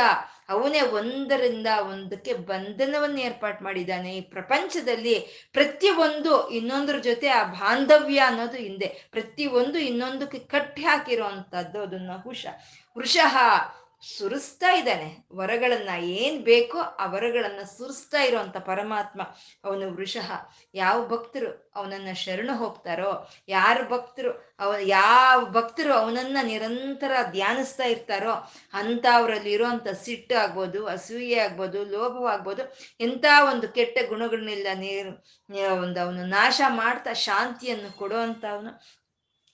ಅವನೇ ಒಂದರಿಂದ ಒಂದಕ್ಕೆ ಬಂಧನವನ್ನು ಏರ್ಪಾಟ್ ಮಾಡಿದ್ದಾನೆ. ಈ ಪ್ರಪಂಚದಲ್ಲಿ ಪ್ರತಿಯೊಂದು ಇನ್ನೊಂದ್ರ ಜೊತೆ ಆ ಬಾಂಧವ್ಯ ಅನ್ನೋದು ಹಿಂದೆ. ಪ್ರತಿಯೊಂದು ಇನ್ನೊಂದಕ್ಕೆ ಕಟ್ಟಿ ಹಾಕಿರೋ ಅಂಥದ್ದು ಅದು ನಹುಷ. ವೃಷಃ ಸುರಿಸ್ತಾ ಇದ್ದಾನೆ. ವರಗಳನ್ನ ಏನ್ ಬೇಕೋ ಆ ವರಗಳನ್ನ ಸುರಿಸ್ತಾ ಇರುವಂತ ಪರಮಾತ್ಮ, ಅವನು ವೃಷಃ. ಯಾವ ಭಕ್ತರು ಅವನನ್ನ ಶರಣು ಹೋಗ್ತಾರೋ, ಯಾರು ಭಕ್ತರು ಅವ ಯಾವ ಭಕ್ತರು ಅವನನ್ನ ನಿರಂತರ ಧ್ಯಾನಿಸ್ತಾ ಇರ್ತಾರೋ ಅಂತ ಅವರಲ್ಲಿ ಇರುವಂತ ಸಿಟ್ಟು ಆಗ್ಬೋದು, ಅಸೂಯೆ ಆಗ್ಬೋದು ಲೋಭವಾಗ್ಬೋದು ಎಂಥ ಒಂದು ಕೆಟ್ಟ ಗುಣಗಳನ್ನೆಲ್ಲ ನೀರು, ಒಂದು ಅವನು ನಾಶ ಮಾಡ್ತಾ ಶಾಂತಿಯನ್ನು ಕೊಡುವಂತ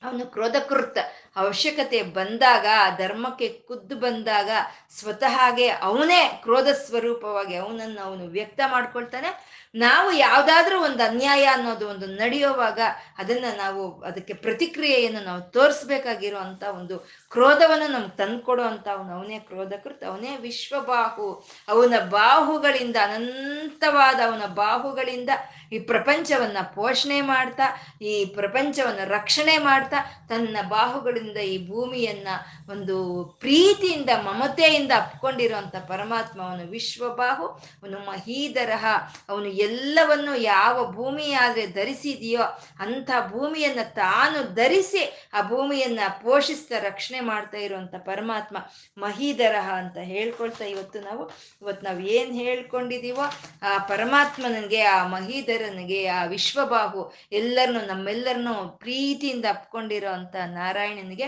ಅವನು ಕ್ರೋಧಕೃತ ಅವಶ್ಯಕತೆ ಬಂದಾಗ, ಧರ್ಮಕ್ಕೆ ಕುದ್ದು ಬಂದಾಗ ಸ್ವತಃಗೆ ಅವನೇ ಕ್ರೋಧ ಸ್ವರೂಪವಾಗಿ ಅವನನ್ನು ಅವನು ವ್ಯಕ್ತ ಮಾಡ್ಕೊಳ್ತಾನೆ. ನಾವು ಯಾವುದಾದ್ರೂ ಒಂದು ಅನ್ಯಾಯ ಅನ್ನೋದು ಒಂದು ನಡೆಯುವಾಗ ಅದನ್ನ ನಾವು ಅದಕ್ಕೆ ಪ್ರತಿಕ್ರಿಯೆಯನ್ನು ನಾವು ತೋರಿಸ್ಬೇಕಾಗಿರೋ ಅಂತ ಒಂದು ಕ್ರೋಧವನ್ನು ನಮ್ಗೆ ತಂದ್ಕೊಡೋ ಅಂತ ಅವನು, ಅವನೇ ಕ್ರೋಧಕೃತ, ಅವನೇ ವಿಶ್ವಬಾಹು. ಅವನ ಬಾಹುಗಳಿಂದ ಅನಂತವಾದ ಅವನ ಬಾಹುಗಳಿಂದ ಈ ಪ್ರಪಂಚವನ್ನ ಪೋಷಣೆ ಮಾಡ್ತಾ, ಈ ಪ್ರಪಂಚವನ್ನು ರಕ್ಷಣೆ ಮಾಡ್ತಾ, ತನ್ನ ಬಾಹುಗಳಿಂದ ಈ ಭೂಮಿಯನ್ನ ಒಂದು ಪ್ರೀತಿಯಿಂದ, ಮಮತೆಯಿಂದ ಅಪ್ಕೊಂಡಿರುವಂತ ಪರಮಾತ್ಮ ಅವನು ವಿಶ್ವಬಾಹು. ಅವನು ಮಹೀಧರಹ ಅವನು ಎಲ್ಲವನ್ನು ಯಾವ ಭೂಮಿಯಾದ್ರೆ ಧರಿಸಿದೆಯೋ ಅಂತ ಭೂಮಿಯನ್ನ ತಾನು ಧರಿಸಿ ಆ ಭೂಮಿಯನ್ನ ಪೋಷಿಸ್ತಾ, ರಕ್ಷಣೆ ಮಾಡ್ತಾ ಇರುವಂತ ಪರಮಾತ್ಮ ಮಹೀಧರಹ ಅಂತ ಹೇಳ್ಕೊಳ್ತಾ ಇವತ್ತು ನಾವು. ಇವತ್ತು ನಾವು ಏನ್ ಹೇಳ್ಕೊಂಡಿದೀವೋ ಆ ಪರಮಾತ್ಮನಿಗೆ ಆ ಮಹೀಧರನಿಗೆ ಆ ವಿಶ್ವಬಾಹು ಎಲ್ಲರನ್ನು, ನಮ್ಮೆಲ್ಲರನ್ನು ಪ್ರೀತಿಯಿಂದ ಅಪ್ಕೊಂಡಿರೋ ಅಂತ ನಾರಾಯಣನಿಗೆ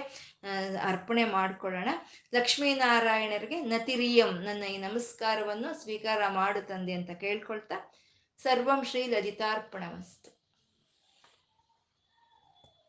ಅರ್ಪಣೆ ಮಾಡ್ಕೊಳ್ಳೋಣ. ಲಕ್ಷ್ಮೀನಾರಾಯಣರಿಗೆ ನತಿರಿಯಂ ನನ್ನ ಈ ನಮಸ್ಕಾರವನ್ನು ಸ್ವೀಕಾರ ಮಾಡು ತಂದೆ ಅಂತ ಕೇಳ್ಕೊಳ್ತಾ ಸರ್ವಂ ಶ್ರೀ ಲಲಿತಾರ್ಪಣಮಸ್ತು.